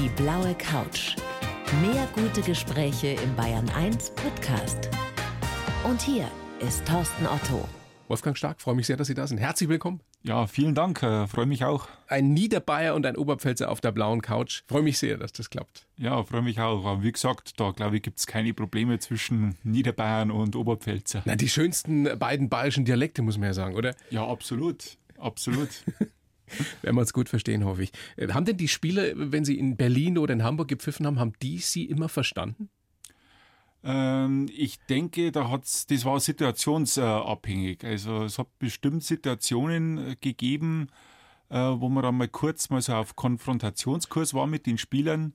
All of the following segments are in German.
Die blaue Couch. Mehr gute Gespräche im Bayern 1 Podcast. Und hier ist Thorsten Otto. Wolfgang Stark, freue mich sehr, dass Sie da sind. Herzlich willkommen. Ja, vielen Dank, äh, freue mich auch. Ein Niederbayer und ein Oberpfälzer auf der blauen Couch. Freue mich sehr, dass das klappt. Ja, freue mich auch. Aber wie gesagt, da glaube ich, gibt es keine Probleme zwischen Niederbayern und Oberpfälzer. Na, die schönsten beiden bayerischen Dialekte, muss man ja sagen, oder? Ja, absolut. Absolut. Werden wir uns gut verstehen, hoffe ich. Äh, haben denn die Spieler, wenn sie in Berlin oder in Hamburg gepfiffen haben, haben die sie immer verstanden? Ähm, ich denke, da hat's, das war situationsabhängig. Also es hat bestimmt Situationen äh, gegeben, äh, wo man dann mal kurz mal so auf Konfrontationskurs war mit den Spielern,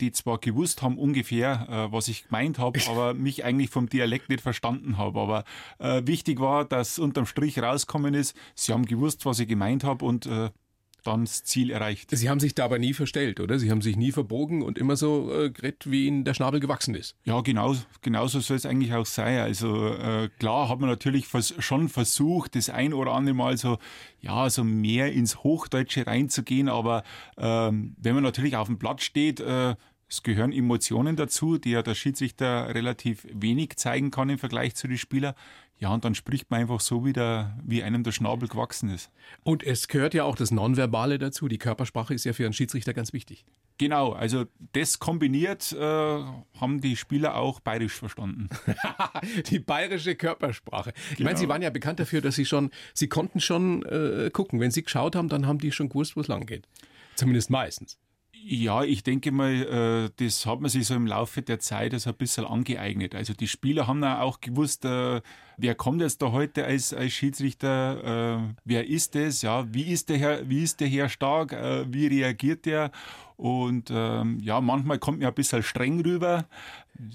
die zwar gewusst haben ungefähr, äh, was ich gemeint habe, aber mich eigentlich vom Dialekt nicht verstanden habe. Aber äh, wichtig war, dass unterm Strich rauskommen ist, sie haben gewusst, was ich gemeint habe und äh, dann das Ziel erreicht. Sie haben sich da aber nie verstellt, oder? Sie haben sich nie verbogen und immer so äh, geredet, wie Ihnen der Schnabel gewachsen ist. Ja, genau, genauso soll es eigentlich auch sein. Also äh, klar hat man natürlich vers schon versucht, das ein oder andere Mal so, ja, so mehr ins Hochdeutsche reinzugehen, aber ähm, wenn man natürlich auf dem Platz steht, äh, es gehören Emotionen dazu, die ja der Schiedsrichter relativ wenig zeigen kann im Vergleich zu den Spielern. Ja, und dann spricht man einfach so wieder, wie einem der Schnabel gewachsen ist. Und es gehört ja auch das Nonverbale dazu. Die Körpersprache ist ja für einen Schiedsrichter ganz wichtig. Genau, also das kombiniert äh, haben die Spieler auch bayerisch verstanden. die bayerische Körpersprache. Ich meine, sie genau. waren ja bekannt dafür, dass sie schon, sie konnten schon äh, gucken. Wenn sie geschaut haben, dann haben die schon gewusst, wo es lang geht. Zumindest meistens. Ja, ich denke mal, äh, das hat man sich so im Laufe der Zeit also ein bisschen angeeignet. Also die Spieler haben auch gewusst, äh, wer kommt jetzt da heute als, als Schiedsrichter, äh, wer ist es, ja, wie ist der Herr, wie ist der Herr stark, wie reagiert der? Und ähm, ja, manchmal kommt mir ein bisschen streng rüber.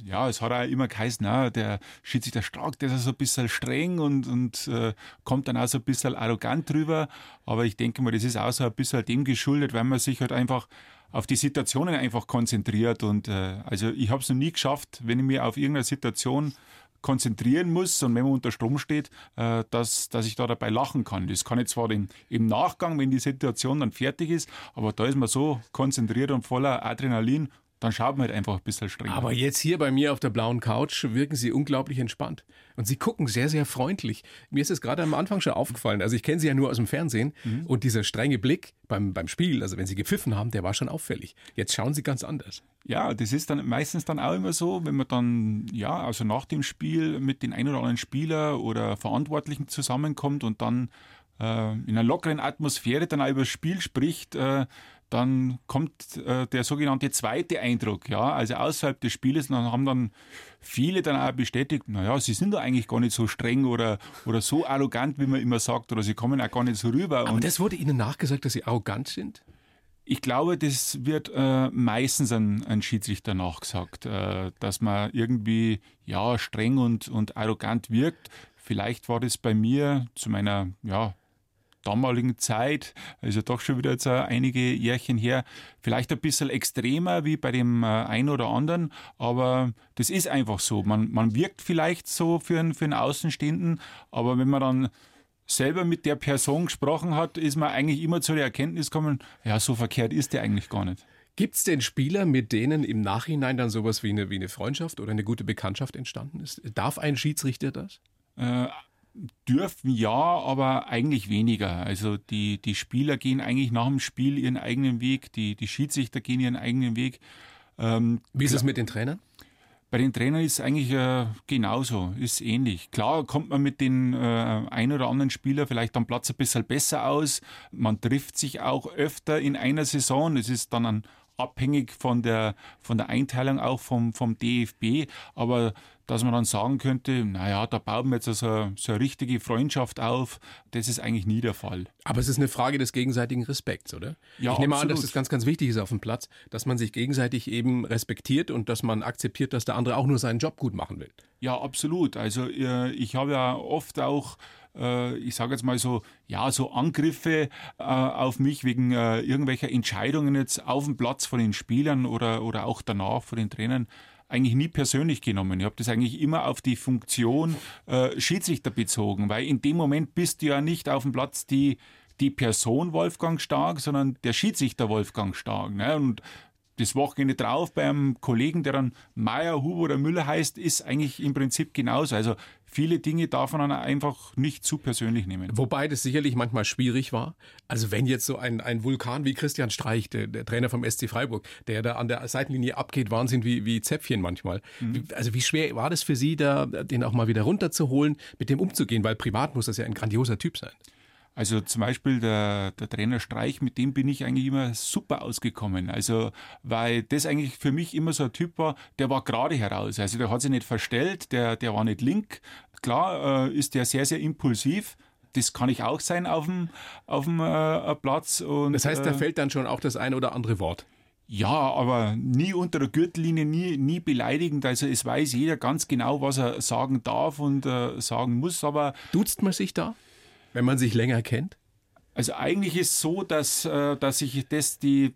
Ja, es hat auch immer geheißen, na, der Schiedsrichter stark, der ist so ein bisschen streng und, und äh, kommt dann auch so ein bisschen arrogant rüber. Aber ich denke mal, das ist auch so ein bisschen dem geschuldet, weil man sich halt einfach auf die Situationen einfach konzentriert. Und äh, also ich habe es noch nie geschafft, wenn ich mir auf irgendeine Situation konzentrieren muss und wenn man unter Strom steht, äh, dass, dass ich da dabei lachen kann. Das kann ich zwar den, im Nachgang, wenn die Situation dann fertig ist, aber da ist man so konzentriert und voller Adrenalin dann schaut man halt einfach ein bisschen strenger. Aber jetzt hier bei mir auf der blauen Couch wirken Sie unglaublich entspannt. Und Sie gucken sehr, sehr freundlich. Mir ist es gerade am Anfang schon aufgefallen. Also ich kenne Sie ja nur aus dem Fernsehen. Mhm. Und dieser strenge Blick beim, beim Spiel, also wenn Sie gepfiffen haben, der war schon auffällig. Jetzt schauen Sie ganz anders. Ja, das ist dann meistens dann auch immer so, wenn man dann, ja, also nach dem Spiel mit den ein oder anderen Spieler oder Verantwortlichen zusammenkommt und dann äh, in einer lockeren Atmosphäre dann auch über das Spiel spricht, äh, dann kommt äh, der sogenannte zweite Eindruck, ja, also außerhalb des Spieles, dann haben dann viele dann auch bestätigt, naja, sie sind doch eigentlich gar nicht so streng oder, oder so arrogant, wie man immer sagt, oder sie kommen auch gar nicht so rüber. Aber Und das wurde Ihnen nachgesagt, dass Sie arrogant sind? Ich glaube, das wird äh, meistens ein, ein Schiedsrichter nachgesagt, äh, dass man irgendwie ja streng und, und arrogant wirkt. Vielleicht war das bei mir zu meiner ja, damaligen Zeit, also doch schon wieder jetzt einige Jährchen her, vielleicht ein bisschen extremer wie bei dem äh, einen oder anderen, aber das ist einfach so. Man, man wirkt vielleicht so für einen, für einen Außenstehenden, aber wenn man dann selber mit der Person gesprochen hat, ist man eigentlich immer zu der Erkenntnis gekommen, ja, so verkehrt ist der eigentlich gar nicht. Gibt es denn Spieler, mit denen im Nachhinein dann sowas wie eine, wie eine Freundschaft oder eine gute Bekanntschaft entstanden ist? Darf ein Schiedsrichter das? Äh, dürfen ja, aber eigentlich weniger. Also die, die Spieler gehen eigentlich nach dem Spiel ihren eigenen Weg, die, die Schiedsrichter gehen ihren eigenen Weg. Ähm, Wie ist es mit den Trainern? Bei den Trainern ist es eigentlich äh, genauso, ist ähnlich. Klar kommt man mit den äh, ein oder anderen Spieler vielleicht am Platz ein bisschen besser aus. Man trifft sich auch öfter in einer Saison. Es ist dann ein, abhängig von der, von der Einteilung auch vom, vom DFB. Aber dass man dann sagen könnte, naja, da bauen wir jetzt also so eine richtige Freundschaft auf, das ist eigentlich nie der Fall. Aber es ist eine Frage des gegenseitigen Respekts, oder? Ja, ich nehme absolut. an, dass das ganz, ganz wichtig ist auf dem Platz, dass man sich gegenseitig eben respektiert und dass man akzeptiert, dass der andere auch nur seinen Job gut machen will. Ja, absolut. Also äh, ich habe ja oft auch äh, ich sage jetzt mal so, ja, so Angriffe äh, auf mich wegen irgendwelcher Entscheidungen jetzt auf dem Platz von den Spielern oder, oder auch danach von den Trainern eigentlich nie persönlich genommen. Ich habe das eigentlich immer auf die Funktion äh, Schiedsrichter bezogen, weil in dem Moment bist du ja nicht auf dem Platz die die Person Wolfgang Stark, sondern der Schiedsrichter Wolfgang Stark. Ne? Und das Wochenende drauf bei einem Kollegen, der dann Meier, Huber oder Müller heißt, ist eigentlich im Prinzip genauso. Also viele Dinge darf man dann einfach nicht zu persönlich nehmen. Wobei das sicherlich manchmal schwierig war. Also wenn jetzt so ein, ein Vulkan wie Christian Streich, der, der Trainer vom SC Freiburg, der da an der Seitenlinie abgeht, Wahnsinn wie, wie Zäpfchen manchmal. Mhm. Also wie schwer war das für Sie, da den auch mal wieder runterzuholen, mit dem umzugehen? Weil privat muss das ja ein grandioser Typ sein. Also zum Beispiel der, der Trainer Streich, mit dem bin ich eigentlich immer super ausgekommen. Also, weil das eigentlich für mich immer so ein Typ war, der war gerade heraus. Also der hat sich nicht verstellt, der, der war nicht link. Klar äh, ist der sehr, sehr impulsiv. Das kann ich auch sein auf dem, auf dem äh, Platz. Und, das heißt, da äh, fällt dann schon auch das ein oder andere Wort. Ja, aber nie unter der Gürtellinie, nie, nie beleidigend. Also es weiß jeder ganz genau, was er sagen darf und äh, sagen muss. Aber duzt man sich da? Wenn man sich länger kennt? Also eigentlich ist so, dass, äh, dass sich das die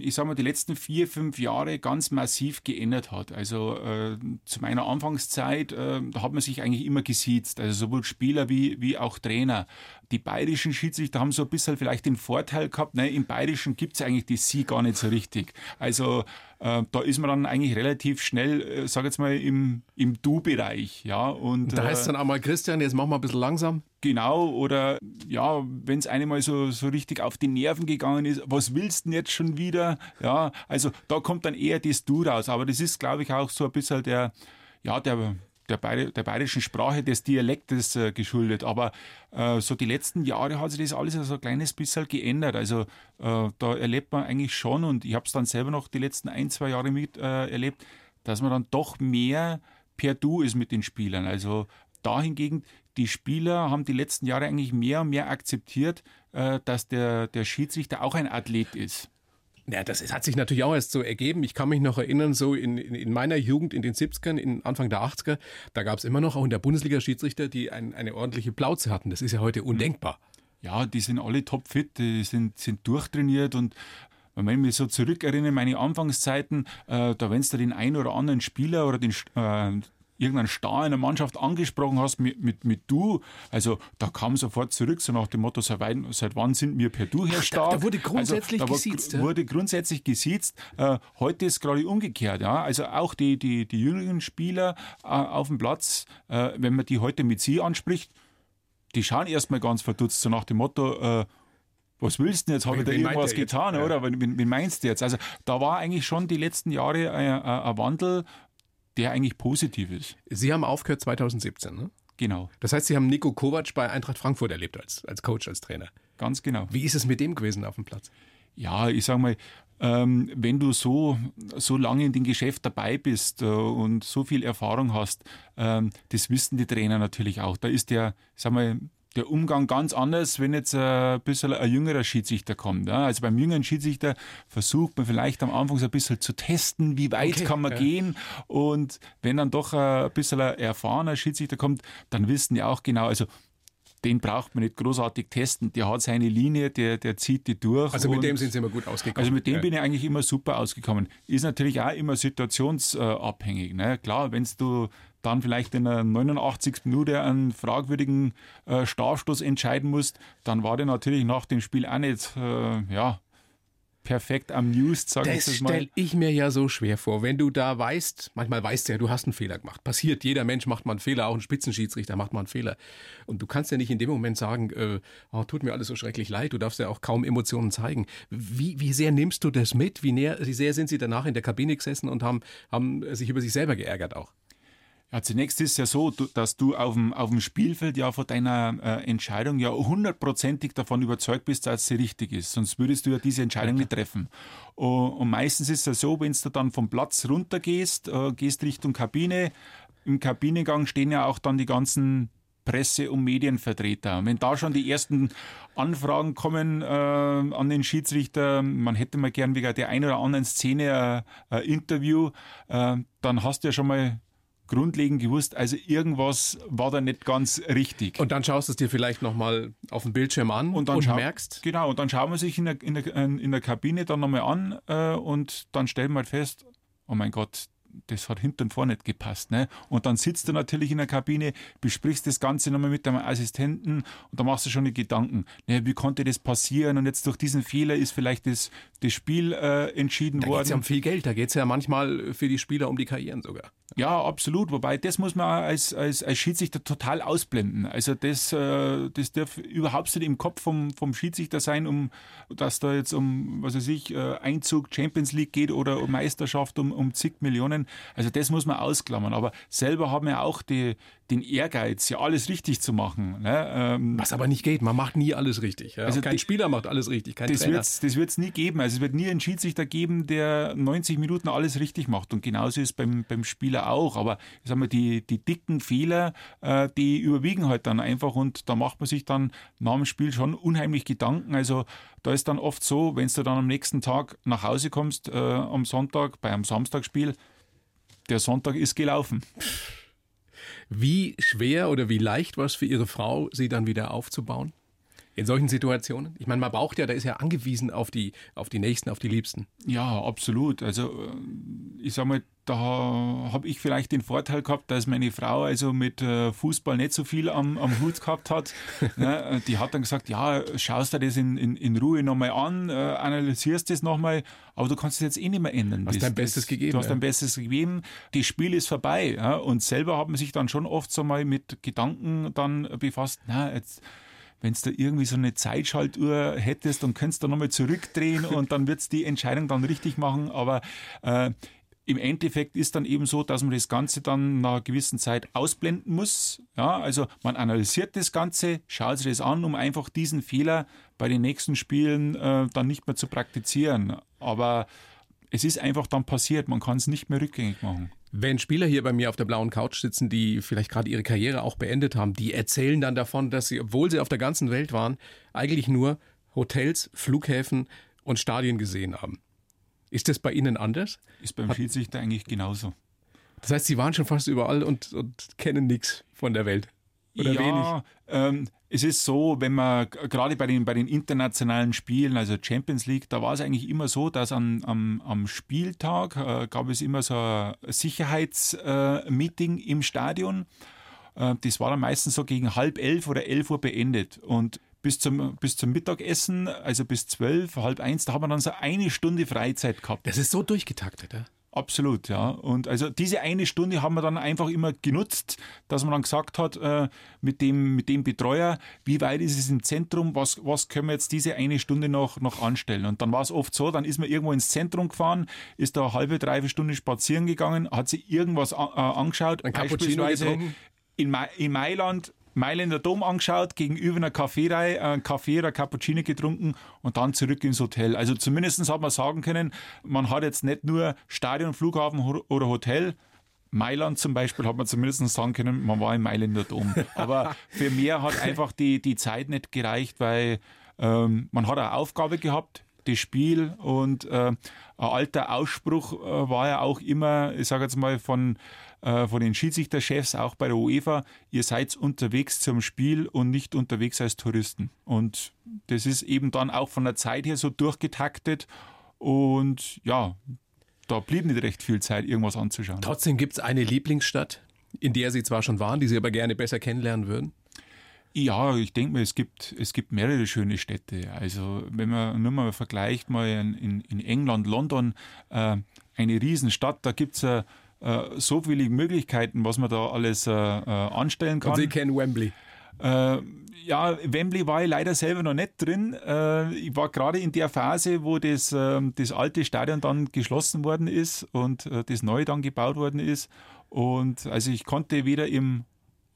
ich sag mal, die letzten vier, fünf Jahre ganz massiv geändert hat. Also äh, zu meiner Anfangszeit, äh, da hat man sich eigentlich immer gesiezt, also sowohl Spieler wie, wie auch Trainer. Die bayerischen Schiedsrichter haben so ein bisschen vielleicht den Vorteil gehabt, ne, im Bayerischen gibt es eigentlich die Sie gar nicht so richtig. Also da ist man dann eigentlich relativ schnell, äh, sag jetzt mal, im, im Du-Bereich. Ja, und, da heißt es äh, dann auch mal, Christian, jetzt machen wir ein bisschen langsam. Genau, oder ja, wenn es einmal so, so richtig auf die Nerven gegangen ist, was willst du denn jetzt schon wieder? Ja, also da kommt dann eher das Du raus. Aber das ist, glaube ich, auch so ein bisschen der, ja, der, der, der bayerischen Sprache, des Dialektes äh, geschuldet. Aber äh, so die letzten Jahre hat sich das alles so ein kleines bisschen geändert. Also äh, da erlebt man eigentlich schon, und ich habe es dann selber noch die letzten ein, zwei Jahre mit äh, erlebt, dass man dann doch mehr per Du ist mit den Spielern. Also dahingegen, die Spieler haben die letzten Jahre eigentlich mehr und mehr akzeptiert, äh, dass der, der Schiedsrichter auch ein Athlet ist. Ja, das hat sich natürlich auch erst so ergeben. Ich kann mich noch erinnern, so in, in, in meiner Jugend in den 70ern, in Anfang der 80er, da gab es immer noch auch in der Bundesliga Schiedsrichter, die ein, eine ordentliche Plauze hatten. Das ist ja heute undenkbar. Ja, die sind alle topfit, die sind, sind durchtrainiert und wenn ich mich so zurückerinnere, meine Anfangszeiten, äh, da wenn du den einen oder anderen Spieler oder den, äh, irgendeinen Star in der Mannschaft angesprochen hast mit, mit, mit Du, also da kam sofort zurück, so nach dem Motto, seit, seit wann sind wir per Du her stark? Da, da wurde grundsätzlich also, da gesiezt. Ja? wurde grundsätzlich gesiezt. Äh, heute ist gerade umgekehrt. Ja? Also auch die, die, die jüngeren Spieler äh, auf dem Platz, äh, wenn man die heute mit Sie anspricht, die schauen erstmal ganz verdutzt, so nach dem Motto, äh, was willst du denn jetzt? Habe ich da irgendwas getan, ja. oder? Wie, wie, meinst du jetzt? Also da war eigentlich schon die letzten Jahre ein, ein Wandel der eigentlich positiv ist. Sie haben aufgehört 2017, ne? Genau. Das heißt, Sie haben Nico Kovac bei Eintracht Frankfurt erlebt als, als Coach, als Trainer. Ganz genau. Wie ist es mit dem gewesen auf dem Platz? Ja, ich sag mal, ähm, wenn du so, so lange in dem Geschäft dabei bist äh, und so viel Erfahrung hast, ähm, das wissen die Trainer natürlich auch. Da ist der, sag mal, der Umgang ganz anders, wenn jetzt ein bisschen ein jüngerer Schiedsrichter kommt. Also beim jüngeren Schiedsrichter versucht man vielleicht am Anfang so ein bisschen zu testen, wie weit okay, kann man ja. gehen. Und wenn dann doch ein bisschen ein erfahrener Schiedsrichter kommt, dann wissen die auch genau, also den braucht man nicht großartig testen. Der hat seine Linie, der, der zieht die durch. Also mit dem sind Sie immer gut ausgekommen. Also mit dem ja. bin ich eigentlich immer super ausgekommen. Ist natürlich auch immer situationsabhängig. Ne? Klar, wenn du dann vielleicht in der 89. Minute einen fragwürdigen äh, Strafstoß entscheiden musst, dann war der natürlich nach dem Spiel auch nicht, äh, ja, perfekt amused, sag das ich das mal. Das stelle ich mir ja so schwer vor. Wenn du da weißt, manchmal weißt du ja, du hast einen Fehler gemacht. Passiert, jeder Mensch macht mal einen Fehler, auch ein Spitzenschiedsrichter macht mal einen Fehler. Und du kannst ja nicht in dem Moment sagen, äh, oh, tut mir alles so schrecklich leid, du darfst ja auch kaum Emotionen zeigen. Wie, wie sehr nimmst du das mit? Wie, näher, wie sehr sind sie danach in der Kabine gesessen und haben, haben sich über sich selber geärgert auch? Ja, zunächst ist es ja so, dass du auf dem, auf dem Spielfeld ja von deiner äh, Entscheidung ja hundertprozentig davon überzeugt bist, dass sie richtig ist. Sonst würdest du ja diese Entscheidung nicht treffen. Und meistens ist es ja so, wenn du dann vom Platz runtergehst, äh, gehst Richtung Kabine, im Kabinengang stehen ja auch dann die ganzen Presse- und Medienvertreter. Und wenn da schon die ersten Anfragen kommen äh, an den Schiedsrichter, man hätte mal gern wegen der einen oder anderen Szene ein Interview, äh, dann hast du ja schon mal grundlegend gewusst, also irgendwas war da nicht ganz richtig. Und dann schaust du es dir vielleicht nochmal auf dem Bildschirm an und, dann und merkst. Genau, und dann schauen wir sich in der, in der, in der Kabine dann nochmal an äh, und dann stellen wir halt fest, oh mein Gott, das hat hinten und vorne nicht gepasst. Ne? Und dann sitzt du natürlich in der Kabine, besprichst das Ganze nochmal mit deinem Assistenten und da machst du schon die Gedanken, ne, wie konnte das passieren und jetzt durch diesen Fehler ist vielleicht das, das Spiel äh, entschieden da worden. Da geht es ja um viel Geld, da geht es ja manchmal für die Spieler um die Karrieren sogar. Ja, absolut. Wobei, das muss man als, als, als Schiedsrichter total ausblenden. Also das, äh, das darf überhaupt nicht im Kopf vom, vom Schiedsrichter sein, um dass da jetzt um, was weiß ich, äh, Einzug Champions League geht oder um Meisterschaft um, um zig Millionen. Also das muss man ausklammern. Aber selber haben wir auch die, den Ehrgeiz, ja alles richtig zu machen. Ne? Ähm, Was aber nicht geht, man macht nie alles richtig. Ja? Also kein die, Spieler macht alles richtig, kein das Trainer. Wird's, das wird es nie geben. Also es wird nie einen Schiedsrichter geben, der 90 Minuten alles richtig macht. Und genauso ist es beim, beim Spieler auch. Aber ich sag mal, die, die dicken Fehler, äh, die überwiegen halt dann einfach und da macht man sich dann nach dem Spiel schon unheimlich Gedanken. Also da ist dann oft so, wenn du dann am nächsten Tag nach Hause kommst, äh, am Sonntag, bei einem Samstagsspiel, der Sonntag ist gelaufen. Wie schwer oder wie leicht war es für Ihre Frau, sie dann wieder aufzubauen? In solchen Situationen? Ich meine, man braucht ja, da ist ja angewiesen auf die, auf die Nächsten, auf die Liebsten. Ja, absolut. Also äh, ich sag mal, da habe ich vielleicht den Vorteil gehabt, dass meine Frau also mit äh, Fußball nicht so viel am, am Hut gehabt hat. Ne, die hat dann gesagt, ja, schaust dir das in, in, in Ruhe nochmal an, äh, analysierst das nochmal, aber du kannst es jetzt eh nicht mehr ändern. Du hast dein Bestes gegeben. Du hast dein Bestes gegeben. Das Spiel ist vorbei. Ja, und selber hat man sich dann schon oft so mal mit Gedanken dann befasst, na, jetzt wenn du da irgendwie so eine Zeitschaltuhr hättest, dann könntest du nochmal zurückdrehen und dann wird es die Entscheidung dann richtig machen. Aber äh, im Endeffekt ist dann eben so, dass man das Ganze dann nach einer gewissen Zeit ausblenden muss. Ja, also man analysiert das Ganze, schaut sich das an, um einfach diesen Fehler bei den nächsten Spielen äh, dann nicht mehr zu praktizieren. Aber es ist einfach dann passiert, man kann es nicht mehr rückgängig machen. Wenn Spieler hier bei mir auf der blauen Couch sitzen, die vielleicht gerade ihre Karriere auch beendet haben, die erzählen dann davon, dass sie, obwohl sie auf der ganzen Welt waren, eigentlich nur Hotels, Flughäfen und Stadien gesehen haben. Ist das bei Ihnen anders? Ist beim Schiedsrichter eigentlich genauso. Das heißt, Sie waren schon fast überall und, und kennen nichts von der Welt. Oder ja, wenig? Ähm, es ist so, wenn man gerade bei den, bei den internationalen Spielen, also Champions League, da war es eigentlich immer so, dass an, am, am Spieltag äh, gab es immer so ein Sicherheitsmeeting äh, im Stadion. Äh, das war dann meistens so gegen halb elf oder elf Uhr beendet. Und bis zum, bis zum Mittagessen, also bis zwölf, halb eins, da haben wir dann so eine Stunde Freizeit gehabt. Das ist so durchgetaktet, ja? Absolut, ja. Und also diese eine Stunde haben wir dann einfach immer genutzt, dass man dann gesagt hat, äh, mit, dem, mit dem Betreuer, wie weit ist es im Zentrum, was, was können wir jetzt diese eine Stunde noch, noch anstellen. Und dann war es oft so, dann ist man irgendwo ins Zentrum gefahren, ist da eine halbe, dreiviertel Stunde spazieren gegangen, hat sich irgendwas äh, angeschaut, Ein beispielsweise in, Ma in Mailand Mailänder Dom angeschaut, gegenüber einer Kaffeerei, einen Kaffee oder Cappuccino getrunken und dann zurück ins Hotel. Also zumindest hat man sagen können, man hat jetzt nicht nur Stadion, Flughafen oder Hotel, Mailand zum Beispiel hat man zumindest sagen können, man war im Mailänder Dom. Aber für mehr hat einfach die, die Zeit nicht gereicht, weil ähm, man hat eine Aufgabe gehabt, das Spiel und äh, ein alter Ausspruch äh, war ja auch immer, ich sage jetzt mal von äh, von den Schiedsrichterchefs, auch bei der UEFA, ihr seid unterwegs zum Spiel und nicht unterwegs als Touristen. Und das ist eben dann auch von der Zeit her so durchgetaktet und ja, da blieb nicht recht viel Zeit, irgendwas anzuschauen. Trotzdem gibt es eine Lieblingsstadt, in der Sie zwar schon waren, die Sie aber gerne besser kennenlernen würden? Ja, ich denke mal, es gibt, es gibt mehrere schöne Städte. Also wenn man nur mal vergleicht, mal in, in England, London, äh, eine Riesenstadt, da gibt es eine äh, so viele Möglichkeiten, was man da alles äh, äh anstellen kann. Und Sie kennen Wembley. Äh, ja, Wembley war ich leider selber noch nicht drin. Äh, ich war gerade in der Phase, wo das, äh, das alte Stadion dann geschlossen worden ist und äh, das neue dann gebaut worden ist. Und also ich konnte weder im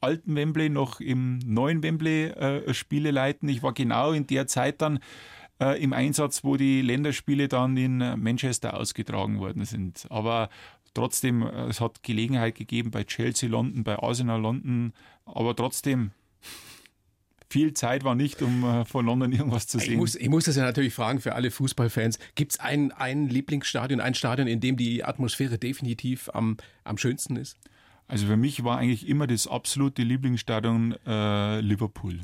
alten Wembley noch im neuen Wembley äh, Spiele leiten. Ich war genau in der Zeit dann äh, im Einsatz, wo die Länderspiele dann in Manchester ausgetragen worden sind. Aber Trotzdem, äh, es hat Gelegenheit gegeben bei Chelsea London, bei Arsenal London, aber trotzdem, viel Zeit war nicht, um äh, von London irgendwas zu sehen. Ich muss, ich muss das ja natürlich fragen für alle Fußballfans. Gibt es ein, ein Lieblingsstadion, ein Stadion, in dem die Atmosphäre definitiv am, am schönsten ist? Also für mich war eigentlich immer das absolute Lieblingsstadion äh, Liverpool.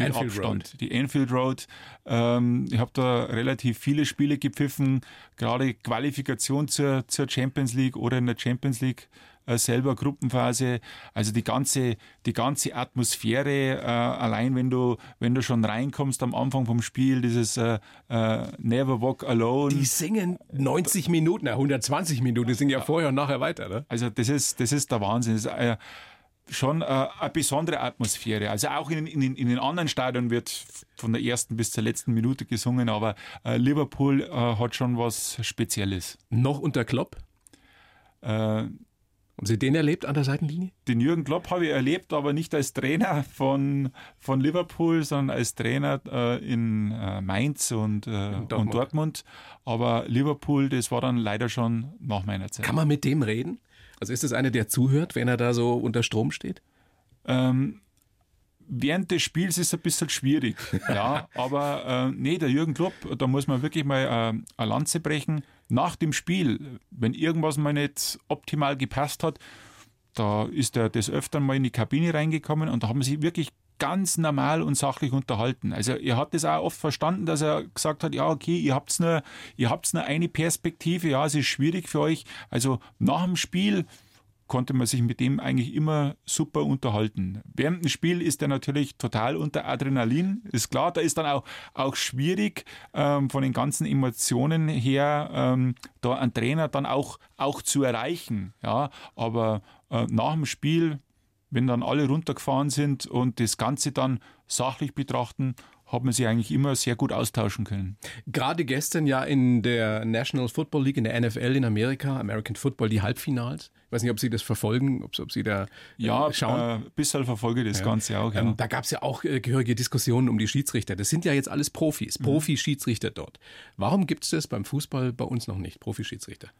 Anfield Abstand. Road. Die Anfield Road. Ähm, ich habe da relativ viele Spiele gepfiffen, gerade Qualifikation zur, zur Champions League oder in der Champions League äh, selber Gruppenphase. Also die ganze, die ganze Atmosphäre, äh, allein wenn du, wenn du schon reinkommst am Anfang vom Spiel, dieses äh, äh, Never Walk Alone. Die singen 90 Minuten, na, 120 Minuten, die singen ja vorher und nachher weiter, ne? Also das ist, das ist der Wahnsinn. Das ist, äh, schon äh, eine besondere Atmosphäre. Also auch in, in, in, den anderen Stadien wird von der ersten bis zur letzten Minute gesungen, aber äh, Liverpool äh, hat schon was Spezielles. Noch unter Klopp? Äh, Haben Sie den erlebt an der Seitenlinie? den Jürgen Klopp habe ich erlebt, aber nicht als Trainer von, von Liverpool, sondern als Trainer äh, in äh, Mainz und, äh, Dortmund. und Dortmund. Aber Liverpool, das war dann leider schon nach meiner Zeit. Kann man mit dem reden? Also ist das einer, der zuhört, wenn er da so unter Strom steht? Ähm, während des Spiels ist es ein bisschen schwierig. ja, aber äh, nee, der Jürgen Klopp, da muss man wirklich mal äh, eine Lanze brechen. Nach dem Spiel, wenn irgendwas mal nicht optimal gepasst hat, da ist er des Öfteren mal in die Kabine reingekommen und da haben sie wirklich ganz normal und sachlich unterhalten. Also er hat das auch oft verstanden, dass er gesagt hat, ja okay, ihr habt's nur, ihr habt's nur eine Perspektive, ja, es ist schwierig für euch. Also nach dem Spiel konnte man sich mit dem eigentlich immer super unterhalten. Während dem Spiel ist er natürlich total unter Adrenalin, ist klar, da ist dann auch, auch schwierig ähm, von den ganzen Emotionen her, ähm, da einen Trainer dann auch, auch zu erreichen. Ja, aber äh, nach dem Spiel, wenn dann alle runtergefahren sind und das Ganze dann sachlich betrachten, hat man sich eigentlich immer sehr gut austauschen können. Gerade gestern ja in der National Football League, in der NFL in Amerika, American Football, die Halbfinals. Ich weiß nicht, ob Sie das verfolgen, ob, ob Sie da äh, Ja, schauen. äh, ein bisschen verfolge ich das Ganze auch. Ja. Ähm, da gab es ja auch äh, gehörige Diskussionen um die Schiedsrichter. Das sind ja jetzt alles Profis, Mhm. Profi-Schiedsrichter dort. Warum gibt es das beim Fußball bei uns noch nicht, Profi-Schiedsrichter?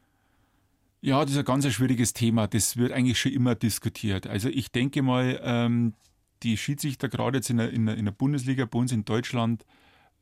Ja, das ist ein ganz schwieriges Thema. Das wird eigentlich schon immer diskutiert. Also ich denke mal, ähm, die Schiedsrichter gerade jetzt in der, in, der, in der Bundesliga bei uns in Deutschland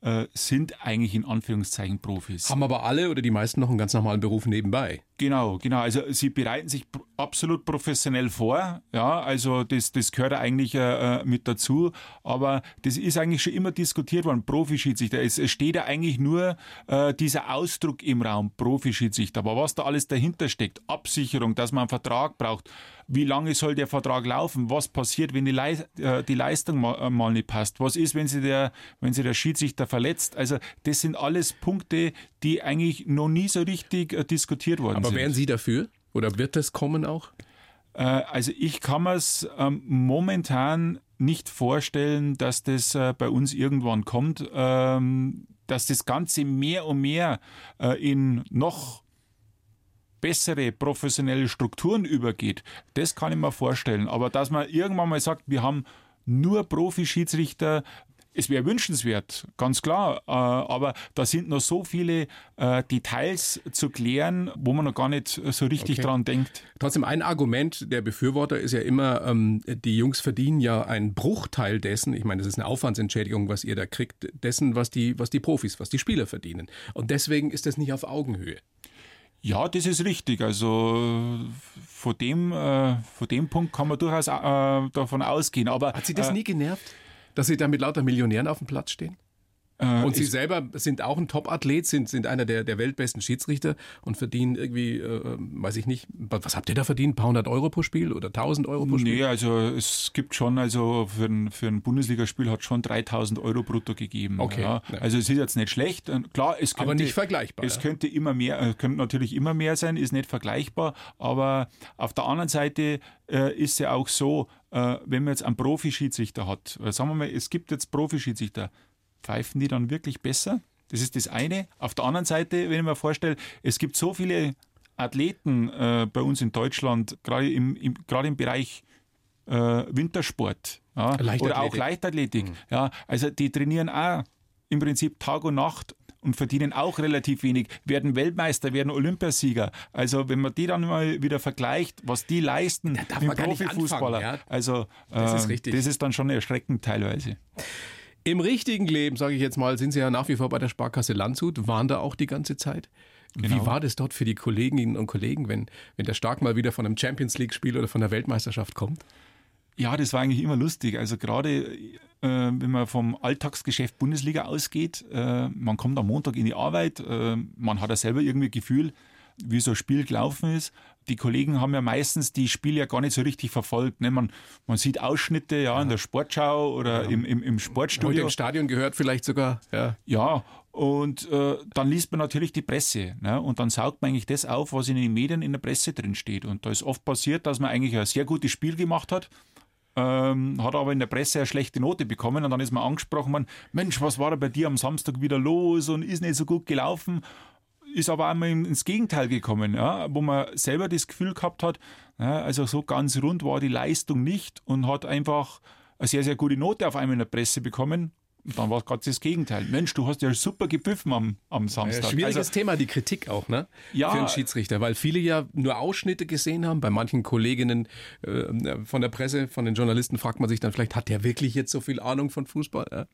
äh, sind eigentlich in Anführungszeichen Profis. Haben aber alle oder die meisten noch einen ganz normalen Beruf nebenbei. Genau, genau. Also sie bereiten sich absolut professionell vor. Ja, also das, das gehört eigentlich äh, mit dazu. Aber das ist eigentlich schon immer diskutiert worden. Profischiedsrichter. Es, es steht ja eigentlich nur äh, dieser Ausdruck im Raum, Profischiedsrichter. Aber was da alles dahinter steckt, Absicherung, dass man einen Vertrag braucht, wie lange soll der Vertrag laufen? Was passiert, wenn die, Leis äh, die Leistung mal, äh, mal nicht passt? Was ist, wenn sie der, wenn sie der Schiedsrichter verletzt? Also das sind alles Punkte, die eigentlich noch nie so richtig äh, diskutiert worden Aber sind. wären Sie dafür? Oder wird das kommen auch? Äh, also ich kann mir es ähm, momentan nicht vorstellen, dass das äh, bei uns irgendwann kommt, ähm, dass das Ganze mehr und mehr äh, in noch bessere professionelle Strukturen übergeht. Das kann ich mir vorstellen. Aber dass man irgendwann mal sagt, wir haben nur Profi-Schiedsrichter, es wäre wünschenswert, ganz klar. Äh, aber da sind noch so viele äh, Details zu klären, wo man noch gar nicht so richtig Okay. dran denkt. Trotzdem, ein Argument der Befürworter ist ja immer, ähm, die Jungs verdienen ja einen Bruchteil dessen, ich meine, das ist eine Aufwandsentschädigung, was ihr da kriegt, dessen, was die, was die Profis, was die Spieler verdienen. Und deswegen ist das nicht auf Augenhöhe. Ja, das ist richtig. Also von dem, äh, von dem Punkt kann man durchaus äh, davon ausgehen. Aber Hat Sie das äh, nie genervt, dass Sie da mit lauter Millionären auf dem Platz stehen? Äh, Und Sie selber sind auch ein Top-Athlet, sind, sind einer der, der weltbesten Schiedsrichter und verdienen irgendwie, äh, weiß ich nicht, was habt ihr da verdient? Ein paar hundert Euro pro Spiel oder tausend Euro pro Spiel? Nee, also es gibt schon, also für ein, für ein Bundesligaspiel hat schon 3000 Euro brutto gegeben. Okay, Ja. Also es ist jetzt nicht schlecht. Klar, es könnte, Aber nicht vergleichbar, Es ja. könnte immer mehr, äh, könnte natürlich immer mehr sein, ist nicht vergleichbar. Aber auf der anderen Seite äh, ist ja auch so, äh, wenn man jetzt einen Profi-Schiedsrichter hat, sagen wir mal, es gibt jetzt Profi-Schiedsrichter, pfeifen die dann wirklich besser? Das ist das eine. Auf der anderen Seite, wenn ich mir vorstelle, es gibt so viele Athleten äh, bei uns in Deutschland, gerade im, im, gerade im Bereich äh, Wintersport ja, oder auch Leichtathletik. Ja, also die trainieren auch im Prinzip Tag und Nacht und verdienen auch relativ wenig, werden Weltmeister, werden Olympiasieger. Also wenn man die dann mal wieder vergleicht, was die leisten mit Profifußballer, ja. also Das ist ähm, richtig. das ist dann schon erschreckend teilweise. Im richtigen Leben, sage ich jetzt mal, sind Sie ja nach wie vor bei der Sparkasse Landshut, waren da auch die ganze Zeit. Wie Genau. war das dort für die Kolleginnen und Kollegen, wenn, wenn der Stark mal wieder von einem Champions League-Spiel oder von der Weltmeisterschaft kommt? Ja, das war eigentlich immer lustig. Also gerade äh, wenn man vom Alltagsgeschäft Bundesliga ausgeht, äh, man kommt am Montag in die Arbeit, äh, man hat ja selber irgendwie Gefühl, wie so ein Spiel gelaufen ist. Die Kollegen haben ja meistens die Spiele ja gar nicht so richtig verfolgt. Ne? Man, man sieht Ausschnitte ja, ja. in der Sportschau oder ja. im, im, im Sportstudio. Heute im Stadion gehört vielleicht sogar. Ja, ja und äh, dann liest man natürlich die Presse. Ne? Und dann saugt man eigentlich das auf, was in den Medien in der Presse drin steht. Und da ist oft passiert, dass man eigentlich ein sehr gutes Spiel gemacht hat. Ähm, hat aber in der Presse eine schlechte Note bekommen und dann ist man angesprochen worden, Mensch, was war da bei dir am Samstag wieder los und ist nicht so gut gelaufen ist aber einmal ins Gegenteil gekommen, ja, wo man selber das Gefühl gehabt hat, ja, also so ganz rund war die Leistung nicht und hat einfach eine sehr, sehr gute Note auf einmal in der Presse bekommen. Und dann war es gerade das Gegenteil. Mensch, du hast ja super gepfiffen am, am Samstag. Ja, schwieriges also, Thema, die Kritik auch, ne? Ja. Für einen Schiedsrichter, weil viele ja nur Ausschnitte gesehen haben. Bei manchen Kolleginnen äh, von der Presse, von den Journalisten fragt man sich dann vielleicht, hat der wirklich jetzt so viel Ahnung von Fußball? Ja?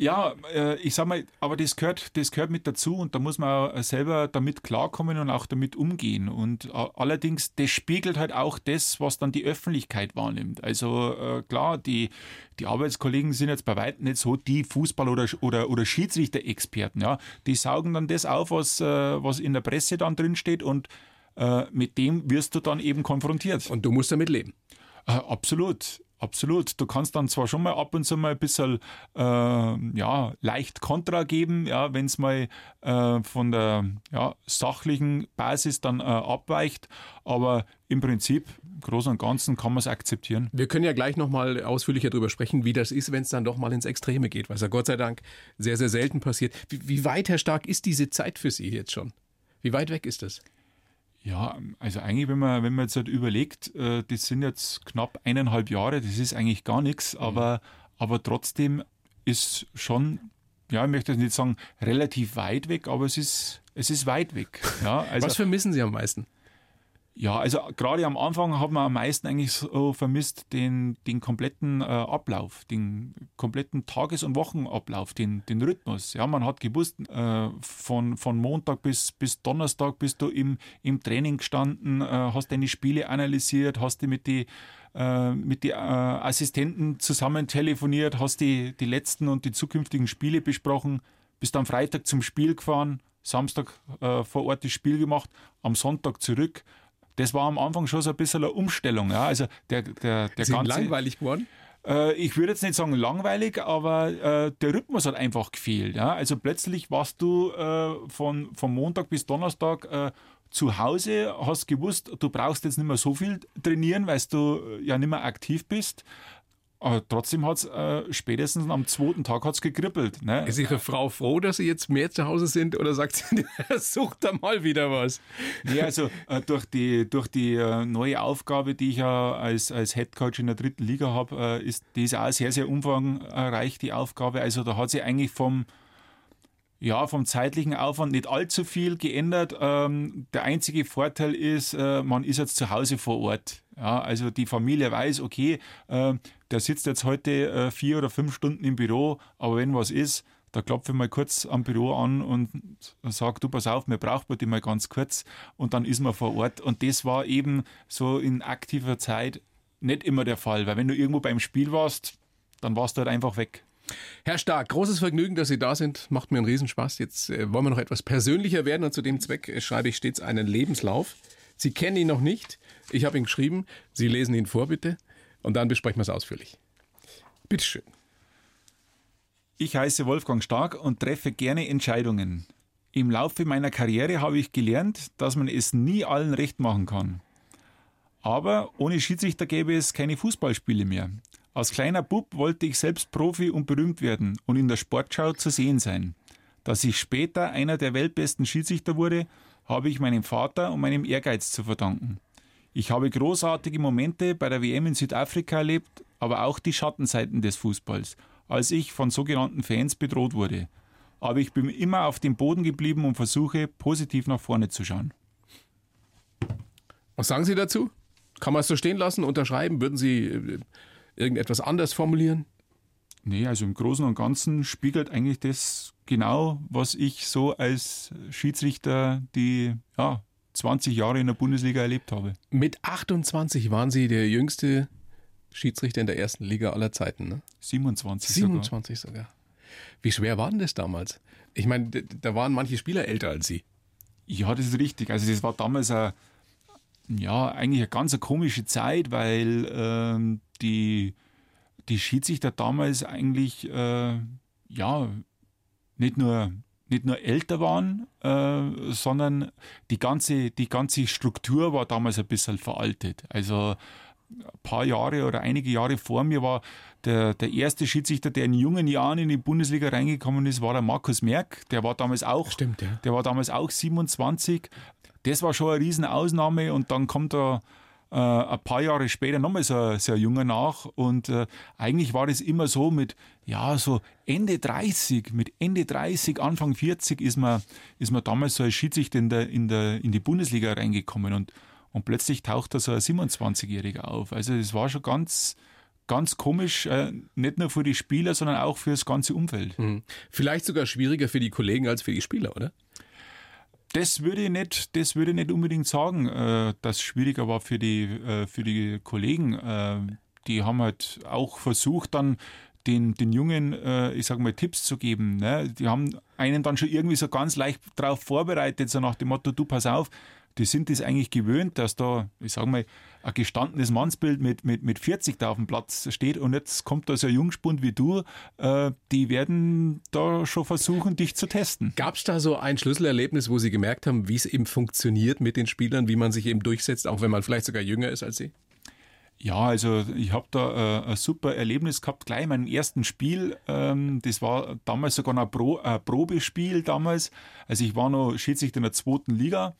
Ja, äh, ich sag mal, aber das gehört, das gehört mit dazu und da muss man selber damit klarkommen und auch damit umgehen. Und äh, allerdings, das spiegelt halt auch das, was dann die Öffentlichkeit wahrnimmt. Also äh, klar, die, die Arbeitskollegen sind jetzt bei weitem nicht so die Fußball- oder, oder, oder Schiedsrichter-Experten. Ja? Die saugen dann das auf, was, was in der Presse dann drin steht und mit dem wirst du dann eben konfrontiert. Und du musst damit leben. absolut. Absolut. Du kannst dann zwar schon mal ab und zu mal ein bisschen äh, ja, leicht Kontra geben, ja, wenn es mal äh, von der ja, sachlichen Basis dann äh, abweicht, aber im Prinzip, im Großen und Ganzen, kann man es akzeptieren. Wir können ja gleich nochmal ausführlicher darüber sprechen, wie das ist, wenn es dann doch mal ins Extreme geht, was ja Gott sei Dank sehr, sehr selten passiert. Wie, wie weit, Herr Stark, ist diese Zeit für Sie jetzt schon? Wie weit weg ist das? Ja, also eigentlich, wenn man, wenn man jetzt halt überlegt, äh, das sind jetzt knapp eineinhalb Jahre, das ist eigentlich gar nichts, mhm. aber, aber trotzdem ist schon, ja, ich möchte jetzt nicht sagen relativ weit weg, aber es ist, es ist weit weg. Ja, also, Was vermissen Sie am meisten? Ja, also gerade am Anfang hat man am meisten eigentlich so vermisst den, den kompletten äh, Ablauf, den kompletten Tages- und Wochenablauf, den, den Rhythmus. Ja, man hat gewusst, äh, von, von Montag bis, bis Donnerstag bist du im, im Training gestanden, äh, hast deine Spiele analysiert, hast die mit die äh, mit den äh, Assistenten zusammen telefoniert, hast die, die letzten und die zukünftigen Spiele besprochen, bist am Freitag zum Spiel gefahren, Samstag äh, vor Ort das Spiel gemacht, am Sonntag zurück das war am Anfang schon so ein bisschen eine Umstellung. Ja. Also der, der, der Ist ganze, langweilig geworden? Äh, ich würde jetzt nicht sagen langweilig, aber äh, der Rhythmus hat einfach gefehlt. Ja. Also plötzlich warst du äh, von, von Montag bis Donnerstag äh, zu Hause, hast gewusst, du brauchst jetzt nicht mehr so viel trainieren, weil du äh, ja nicht mehr aktiv bist. Aber trotzdem hat es äh, spätestens am zweiten Tag hat's gekribbelt. Ne? Ist Ihre Frau froh, dass Sie jetzt mehr zu Hause sind oder sagt sie, sucht da mal wieder was? Nee, also äh, durch die, durch die äh, neue Aufgabe, die ich ja als, als Head Coach in der dritten Liga habe, äh, ist die auch sehr, sehr umfangreich, die Aufgabe. Also da hat sie eigentlich vom, ja, vom zeitlichen Aufwand nicht allzu viel geändert. Ähm, der einzige Vorteil ist, äh, man ist jetzt zu Hause vor Ort. Ja, also die Familie weiß, okay, äh, der sitzt jetzt heute äh, vier oder fünf Stunden im Büro, aber wenn was ist, da klopfe ich mal kurz am Büro an und sage, du pass auf, mir braucht man die mal ganz kurz und dann ist man vor Ort. Und das war eben so in aktiver Zeit nicht immer der Fall, weil wenn du irgendwo beim Spiel warst, dann warst du halt einfach weg. Herr Stark, großes Vergnügen, dass Sie da sind. Macht mir einen Riesenspaß. Jetzt äh, wollen wir noch etwas persönlicher werden und zu dem Zweck äh, schreibe ich stets einen Lebenslauf. Sie kennen ihn noch nicht. Ich habe ihn geschrieben. Sie lesen ihn vor, bitte. Und dann besprechen wir es ausführlich. Bitteschön. Ich heiße Wolfgang Stark und treffe gerne Entscheidungen. Im Laufe meiner Karriere habe ich gelernt, dass man es nie allen recht machen kann. Aber ohne Schiedsrichter gäbe es keine Fußballspiele mehr. Als kleiner Bub wollte ich selbst Profi und berühmt werden und in der Sportschau zu sehen sein. Dass ich später einer der weltbesten Schiedsrichter wurde, habe ich meinem Vater und meinem Ehrgeiz zu verdanken. Ich habe großartige Momente bei der WM in Südafrika erlebt, aber auch die Schattenseiten des Fußballs, als ich von sogenannten Fans bedroht wurde. Aber ich bin immer auf dem Boden geblieben und versuche, positiv nach vorne zu schauen. Was sagen Sie dazu? Kann man es so stehen lassen, unterschreiben? Würden Sie äh, irgendetwas anders formulieren? Nee, also im Großen und Ganzen spiegelt eigentlich das genau, was ich so als Schiedsrichter die ja, 20 Jahre in der Bundesliga erlebt habe. Mit 28 waren Sie der jüngste Schiedsrichter in der ersten Liga aller Zeiten, ne? 27. 27 sogar. sogar. Wie schwer war denn das damals? Ich meine, da waren manche Spieler älter als Sie. Ja, das ist richtig. Also das war damals ein, ja, eigentlich eine ganz komische Zeit, weil ähm, die, die Schiedsrichter damals eigentlich äh, ja nicht nur nicht nur älter waren, äh, sondern die ganze, die ganze Struktur war damals ein bisschen veraltet. Also ein paar Jahre oder einige Jahre vor mir war der, der erste Schiedsrichter, der in jungen Jahren in die Bundesliga reingekommen ist, war der Markus Merck. Der war damals auch, Stimmt, ja. der war damals auch 27. Das war schon eine Riesenausnahme und dann kommt er äh, ein paar Jahre später nochmal so, so ein Junger nach und äh, eigentlich war das immer so mit, ja, so Ende 30, mit Ende 30, Anfang 40 ist man, ist man damals so als Schiedsrichter in, der, in, der, in die Bundesliga reingekommen und, und plötzlich taucht da so ein 27-Jähriger auf. Also das war schon ganz, ganz komisch, äh, nicht nur für die Spieler, sondern auch für das ganze Umfeld. Mhm. Vielleicht sogar schwieriger für die Kollegen als für die Spieler, oder? Das würde ich nicht, das würde ich nicht unbedingt sagen, äh, dass es schwieriger war für die, äh, für die Kollegen. Äh, die haben halt auch versucht, dann den, den Jungen, äh, ich sage mal, Tipps zu geben. Ne? Die haben einen dann schon irgendwie so ganz leicht darauf vorbereitet, so nach dem Motto, du pass auf, die sind das eigentlich gewöhnt, dass da, ich sage mal, ein gestandenes Mannsbild mit, mit, mit 40 da auf dem Platz steht und jetzt kommt da so ein Jungspund wie du, äh, die werden da schon versuchen, dich zu testen. Gab es da so ein Schlüsselerlebnis, wo Sie gemerkt haben, wie es eben funktioniert mit den Spielern, wie man sich eben durchsetzt, auch wenn man vielleicht sogar jünger ist als Sie? Ja, also ich habe da äh, ein super Erlebnis gehabt, gleich in meinem ersten Spiel. Ähm, das war damals sogar ein, Pro, ein Probespiel damals. Also ich war noch Schiedsrichter in der zweiten Liga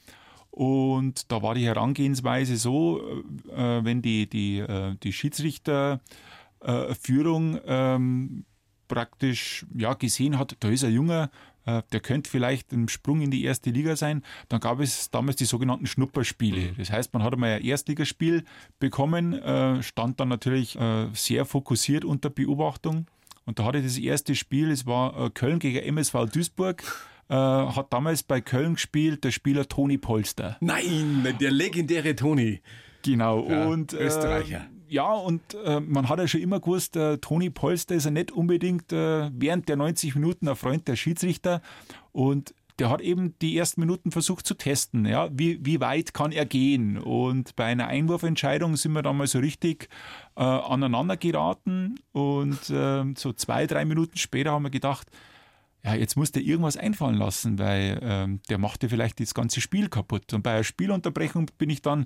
und da war die Herangehensweise so, äh, wenn die, die, äh, die Schiedsrichterführung äh, ähm, praktisch ja, gesehen hat, da ist ein Junger, äh, der könnte vielleicht ein Sprung in die erste Liga sein, dann gab es damals die sogenannten Schnupperspiele. Mhm. Das heißt, man hat einmal ein Erstligaspiel bekommen, äh, stand dann natürlich äh, sehr fokussiert unter Beobachtung. Und da hatte ich das erste Spiel, es war Köln gegen MSV Duisburg äh, hat damals bei Köln gespielt der Spieler Toni Polster. Nein, der legendäre Toni. Genau. Ja, und, äh, Österreicher. Ja, und äh, man hat ja schon immer gewusst, äh, Toni Polster ist ja nicht unbedingt äh, während der 90 Minuten ein Freund der Schiedsrichter. Und der hat eben die ersten Minuten versucht zu testen, ja, wie, wie weit kann er gehen. Und bei einer Einwurfentscheidung sind wir dann mal so richtig äh, aneinander geraten. Und äh, so zwei, drei Minuten später haben wir gedacht, ja, jetzt muss der irgendwas einfallen lassen, weil ähm, der macht dir vielleicht das ganze Spiel kaputt. Und bei einer Spielunterbrechung bin ich dann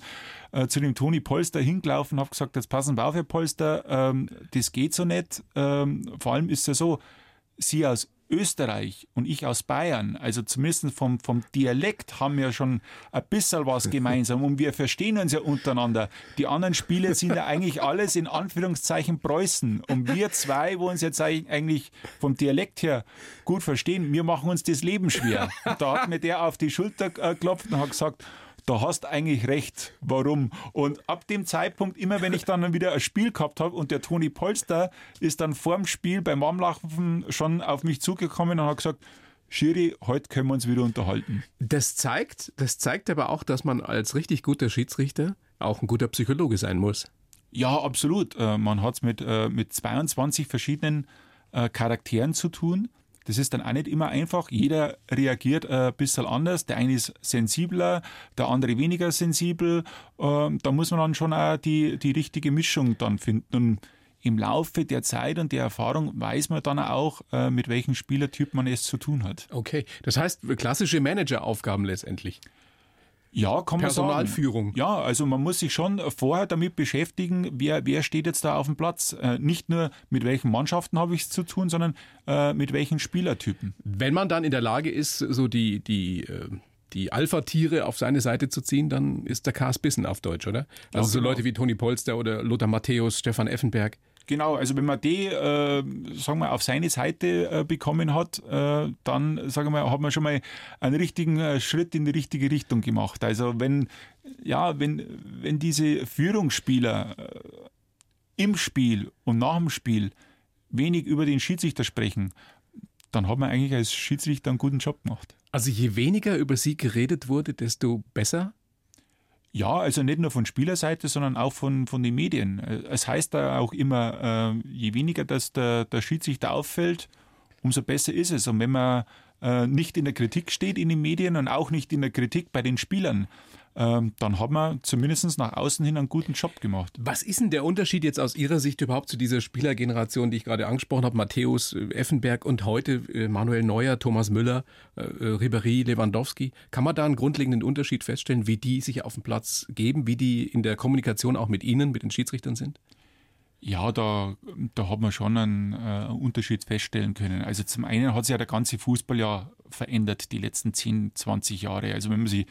äh, zu dem Toni Polster hingelaufen, habe gesagt, jetzt passen wir auf, Herr Polster, ähm, das geht so nicht. Ähm, vor allem ist es ja so, Sie als Österreich und ich aus Bayern, also zumindest vom, vom Dialekt haben wir schon ein bisschen was gemeinsam und wir verstehen uns ja untereinander. Die anderen Spiele sind ja eigentlich alles in Anführungszeichen Preußen und wir zwei, wo uns jetzt eigentlich vom Dialekt her gut verstehen, wir machen uns das Leben schwer. Da hat mir der auf die Schulter äh, geklopft und hat gesagt, da hast eigentlich recht. Warum? Und ab dem Zeitpunkt, immer wenn ich dann wieder ein Spiel gehabt habe und der Toni Polster ist dann vorm Spiel beim Warmlaufen schon auf mich zugekommen und hat gesagt, Schiri, heute können wir uns wieder unterhalten. Das zeigt, das zeigt aber auch, dass man als richtig guter Schiedsrichter auch ein guter Psychologe sein muss. Ja, absolut. Äh, man hat es mit, äh, mit 22 verschiedenen äh, Charakteren zu tun. Das ist dann auch nicht immer einfach. Jeder reagiert äh, ein bisschen anders. Der eine ist sensibler, der andere weniger sensibel. Ähm, da muss man dann schon auch die, die richtige Mischung dann finden. Und im Laufe der Zeit und der Erfahrung weiß man dann auch, äh, mit welchem Spielertyp man es zu tun hat. Okay, das heißt klassische Manageraufgaben letztendlich. Ja, kann man Personalführung. Sagen. Ja, also man muss sich schon vorher damit beschäftigen, wer, wer steht jetzt da auf dem Platz. Äh, nicht nur mit welchen Mannschaften habe ich es zu tun, sondern äh, mit welchen Spielertypen. Wenn man dann in der Lage ist, so die, die, äh die Alpha-Tiere auf seine Seite zu ziehen, dann ist der Cast Bissen auf Deutsch, oder? Also ja, so genau. Leute wie Toni Polster oder Lothar Matthäus, Stefan Effenberg. Genau, also wenn man die, äh, sagen wir, auf seine Seite äh, bekommen hat, äh, dann, sagen wir, hat man schon mal einen richtigen äh, Schritt in die richtige Richtung gemacht. Also wenn, ja, wenn, wenn diese Führungsspieler äh, im Spiel und nach dem Spiel wenig über den Schiedsrichter sprechen, dann hat man eigentlich als Schiedsrichter einen guten Job gemacht. Also je weniger über sie geredet wurde, desto besser? Ja, also nicht nur von Spielerseite, sondern auch von, von den Medien. Es heißt da auch immer, äh, je weniger dass der, der Schiedsrichter auffällt, umso besser ist es. Und wenn man äh, nicht in der Kritik steht in den Medien und auch nicht in der Kritik bei den Spielern, ähm, dann hat man zumindest nach außen hin einen guten Job gemacht. Was ist denn der Unterschied jetzt aus Ihrer Sicht überhaupt zu dieser Spielergeneration, die ich gerade angesprochen habe? Matthäus äh, Effenberg und heute äh, Manuel Neuer, Thomas Müller, äh, Ribéry, Lewandowski. Kann man da einen grundlegenden Unterschied feststellen, wie die sich auf dem Platz geben, wie die in der Kommunikation auch mit Ihnen, mit den Schiedsrichtern sind? Ja, da, da hat man schon einen äh, Unterschied feststellen können. Also zum einen hat sich ja der ganze Fußball ja verändert, die letzten 10, 20 Jahre. Also wenn man sich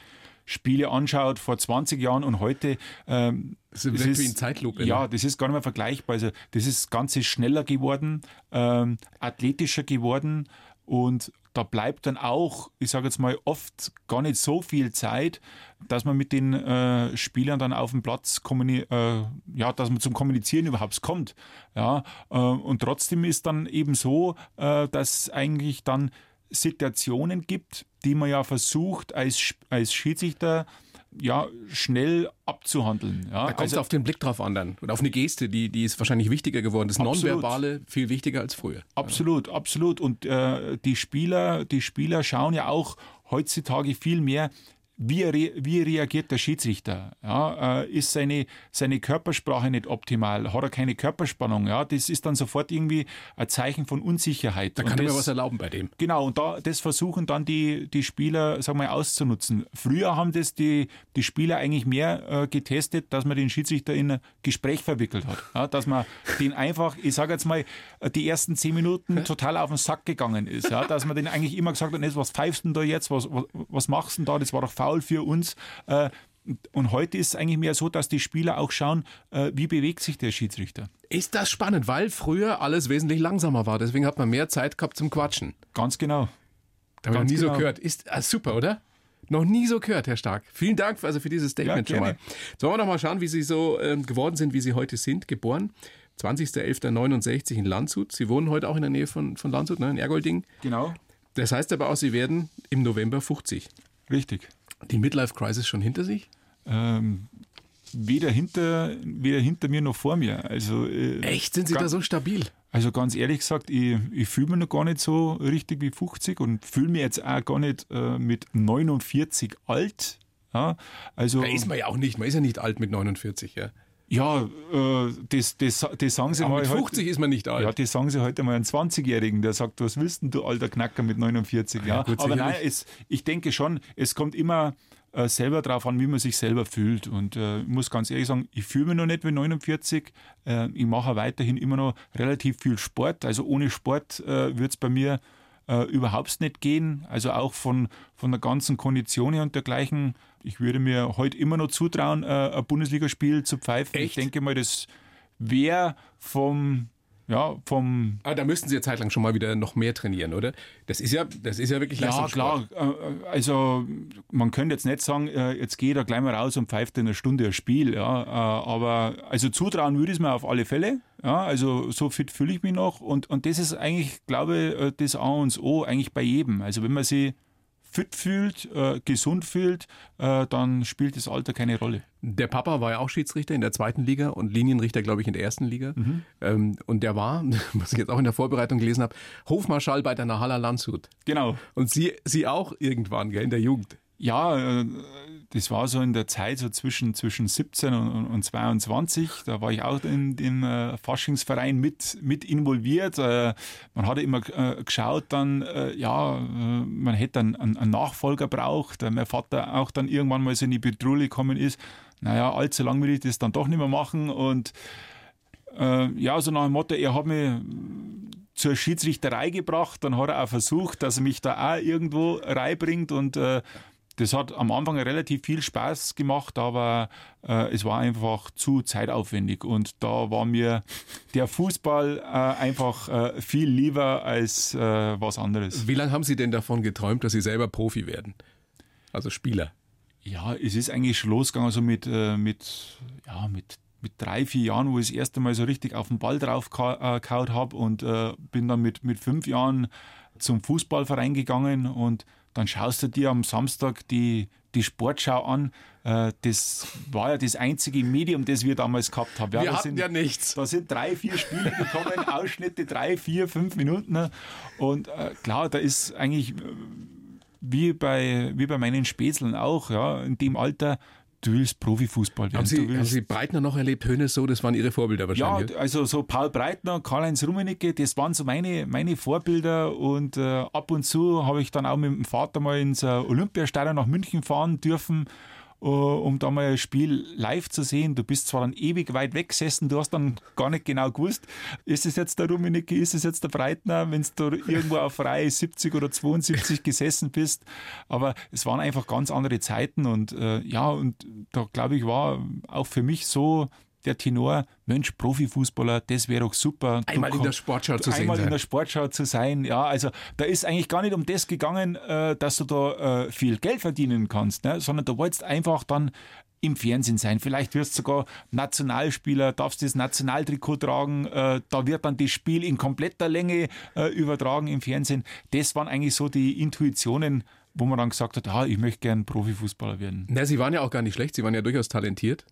Spiele anschaut vor 20 Jahren und heute. Ähm, das ist, das ist wie in Zeitlupe. Ja, ne? das ist gar nicht mehr vergleichbar. Also das ist Ganze schneller geworden, ähm, athletischer geworden und da bleibt dann auch, ich sage jetzt mal, oft gar nicht so viel Zeit, dass man mit den äh, Spielern dann auf dem Platz äh, ja, dass man zum Kommunizieren überhaupt kommt. Ja, äh, und trotzdem ist dann eben so, äh, dass eigentlich dann Situationen gibt, die man ja versucht als, als Schiedsrichter ja, schnell abzuhandeln. Ja. Da kommt es also, auf den Blick drauf an dann. Und auf eine Geste, die, die ist wahrscheinlich wichtiger geworden. Das absolut. Nonverbale viel wichtiger als früher. Absolut, ja. absolut. Und äh, die Spieler, die Spieler schauen ja auch heutzutage viel mehr, wie, re wie reagiert der Schiedsrichter? Ja, äh, ist seine, seine Körpersprache nicht optimal? Hat er keine Körperspannung? Ja, das ist dann sofort irgendwie ein Zeichen von Unsicherheit. Da kann er mir was erlauben bei dem. Genau, und da, das versuchen dann die, die Spieler, sagen wir, auszunutzen. Früher haben das die, die Spieler eigentlich mehr äh, getestet, dass man den Schiedsrichter in ein Gespräch verwickelt hat. Ja, dass man den einfach, ich sage jetzt mal, die ersten zehn Minuten total auf den Sack gegangen ist. Ja, dass man den eigentlich immer gesagt hat, was pfeifst du denn da jetzt? Was, was, was machst du denn da? Das war doch faul faul für uns. Äh, und heute ist es eigentlich mehr so, dass die Spieler auch schauen, äh, wie bewegt sich der Schiedsrichter. Ist das spannend, weil früher alles wesentlich langsamer war. Deswegen hat man mehr Zeit gehabt zum Quatschen. Ganz genau. Da habe ich noch nie genau. so gehört. Ist ah, super, oder? Noch nie so gehört, Herr Stark. Vielen Dank also für dieses Statement ja, schon mal. Jetzt wollen wir noch mal schauen, wie Sie so äh, geworden sind, wie Sie heute sind. Geboren 20.11.69 in Landshut. Sie wohnen heute auch in der Nähe von, von Landshut, ne, in Ergolding. Genau. Das heißt aber auch, Sie werden im November 50. Richtig. Die Midlife Crisis schon hinter sich? Ähm, weder hinter, weder hinter mir noch vor mir. Also, äh, Echt? Sind Sie da so stabil? Also ganz ehrlich gesagt, ich, ich fühle mich noch gar nicht so richtig wie 50 und fühle mich jetzt auch gar nicht äh, mit 49 alt. Ja, also, da ist man ja auch nicht, man ist ja nicht alt mit 49, ja. Ja, äh, das, das, das sagen sie Aber mal. Mit 50 heute, ist man nicht alt. Ja, das sagen sie heute mal einen 20-Jährigen, der sagt, was willst denn du, alter Knacker mit 49? Ja, ja aber nein, es, ich denke schon, es kommt immer äh, selber darauf an, wie man sich selber fühlt. Und äh, ich muss ganz ehrlich sagen, ich fühle mich noch nicht wie 49. Äh, ich mache weiterhin immer noch relativ viel Sport. Also ohne Sport äh, wird es bei mir äh, überhaupt nicht gehen. Also auch von, von der ganzen Kondition her und dergleichen ich würde mir heute immer noch zutrauen, äh, ein Bundesligaspiel zu pfeifen. Echt? Ich denke mal, das wäre vom ja, vom. Ah, da müssten Sie ja zeitlang schon mal wieder noch mehr trainieren, oder? Das ist ja, das ist ja wirklich Ja, klar. Äh, also, man könnte jetzt nicht sagen, äh, jetzt geht er gleich mal raus und pfeift in einer Stunde ein Spiel, ja. Aber, also zutrauen würde ich es mir auf alle Fälle. Ja, also, so fit fühle ich mich noch. Und, und das ist eigentlich, glaube ich, das A und O eigentlich bei jedem. Also, wenn man sich fit fühlt, äh, gesund fühlt, äh, dann spielt das Alter keine Rolle. Der Papa war ja auch Schiedsrichter in der zweiten Liga und Linienrichter, glaube ich, in der ersten Liga. Mhm. Ähm, und der war, was ich jetzt auch in der Vorbereitung gelesen habe, Hofmarschall bei der Nahalla Landshut. Genau. Und Sie, Sie auch irgendwann, gell, in der Jugend. Ja, äh, das war so in der Zeit so zwischen, zwischen 17 und, und 22. Da war ich auch in dem äh, Faschingsverein mit, mit involviert. Äh, man hatte immer geschaut dann, ja, man hätte dann einen, einen Nachfolger braucht. Mein Vater auch dann irgendwann mal so in die Petrouille gekommen ist. Naja, allzu lang will ich das dann doch nicht mehr machen. Und ja, so nach dem Motto, er hat mich zur Schiedsrichterei gebracht. Dann hat er auch versucht, dass er mich da auch irgendwo reinbringt und äh, das hat am Anfang relativ viel Spaß gemacht, aber äh, es war einfach zu zeitaufwendig und da war mir der Fußball äh, einfach äh, viel lieber als äh, was anderes. Wie lange haben Sie denn davon geträumt, dass Sie selber Profi werden? Also Spieler? Ja, es ist eigentlich schon losgegangen so mit, äh, mit, ja, mit mit drei, vier Jahren, wo ich das erste Mal so richtig auf den Ball drauf gehauen habe und äh, bin dann mit, mit fünf Jahren zum Fußballverein gegangen und dann schaust du dir am Samstag die, die Sportschau an. Äh, das war ja das einzige Medium, das wir damals gehabt haben. Ja, wir hatten sind, ja nichts. Da sind drei, vier Spiele gekommen, Ausschnitte, drei, vier, fünf Minuten. Und äh, klar, da ist eigentlich wie bei, wie bei meinen Spätzeln auch, ja, in dem Alter, du willst Profifußball werden. Haben Sie, willst, haben Sie Breitner noch erlebt, Hönes so, das waren Ihre Vorbilder wahrscheinlich? Ja, also so Paul Breitner, Karl-Heinz Rummenigge, das waren so meine, meine Vorbilder und äh, ab und zu habe ich dann auch mit dem Vater mal ins äh, Olympiastadion nach München fahren dürfen um da mal ein Spiel live zu sehen. Du bist zwar dann ewig weit weg gesessen, du hast dann gar nicht genau gewusst, ist es jetzt der Rummenigge, ist es jetzt der Breitner, wenn du irgendwo auf Reihe 70 oder 72 gesessen bist. Aber es waren einfach ganz andere Zeiten und äh, ja, und da glaube ich war auch für mich so der Tenor, Mensch, Profifußballer, das wäre doch super. Einmal in der Sportschau zu sein. Einmal in der Sportschau zu sein, ja. Also da ist eigentlich gar nicht um das gegangen, äh, dass du da äh, viel Geld verdienen kannst, ne? sondern du wolltest einfach dann im Fernsehen sein. Vielleicht wirst du sogar Nationalspieler, darfst das Nationaltrikot tragen, äh, da wird dann das Spiel in kompletter Länge äh, übertragen im Fernsehen. Das waren eigentlich so die Intuitionen, wo man dann gesagt hat, ah, ich möchte gern Profifußballer werden. Na, Sie waren ja auch gar nicht schlecht, Sie waren ja durchaus talentiert.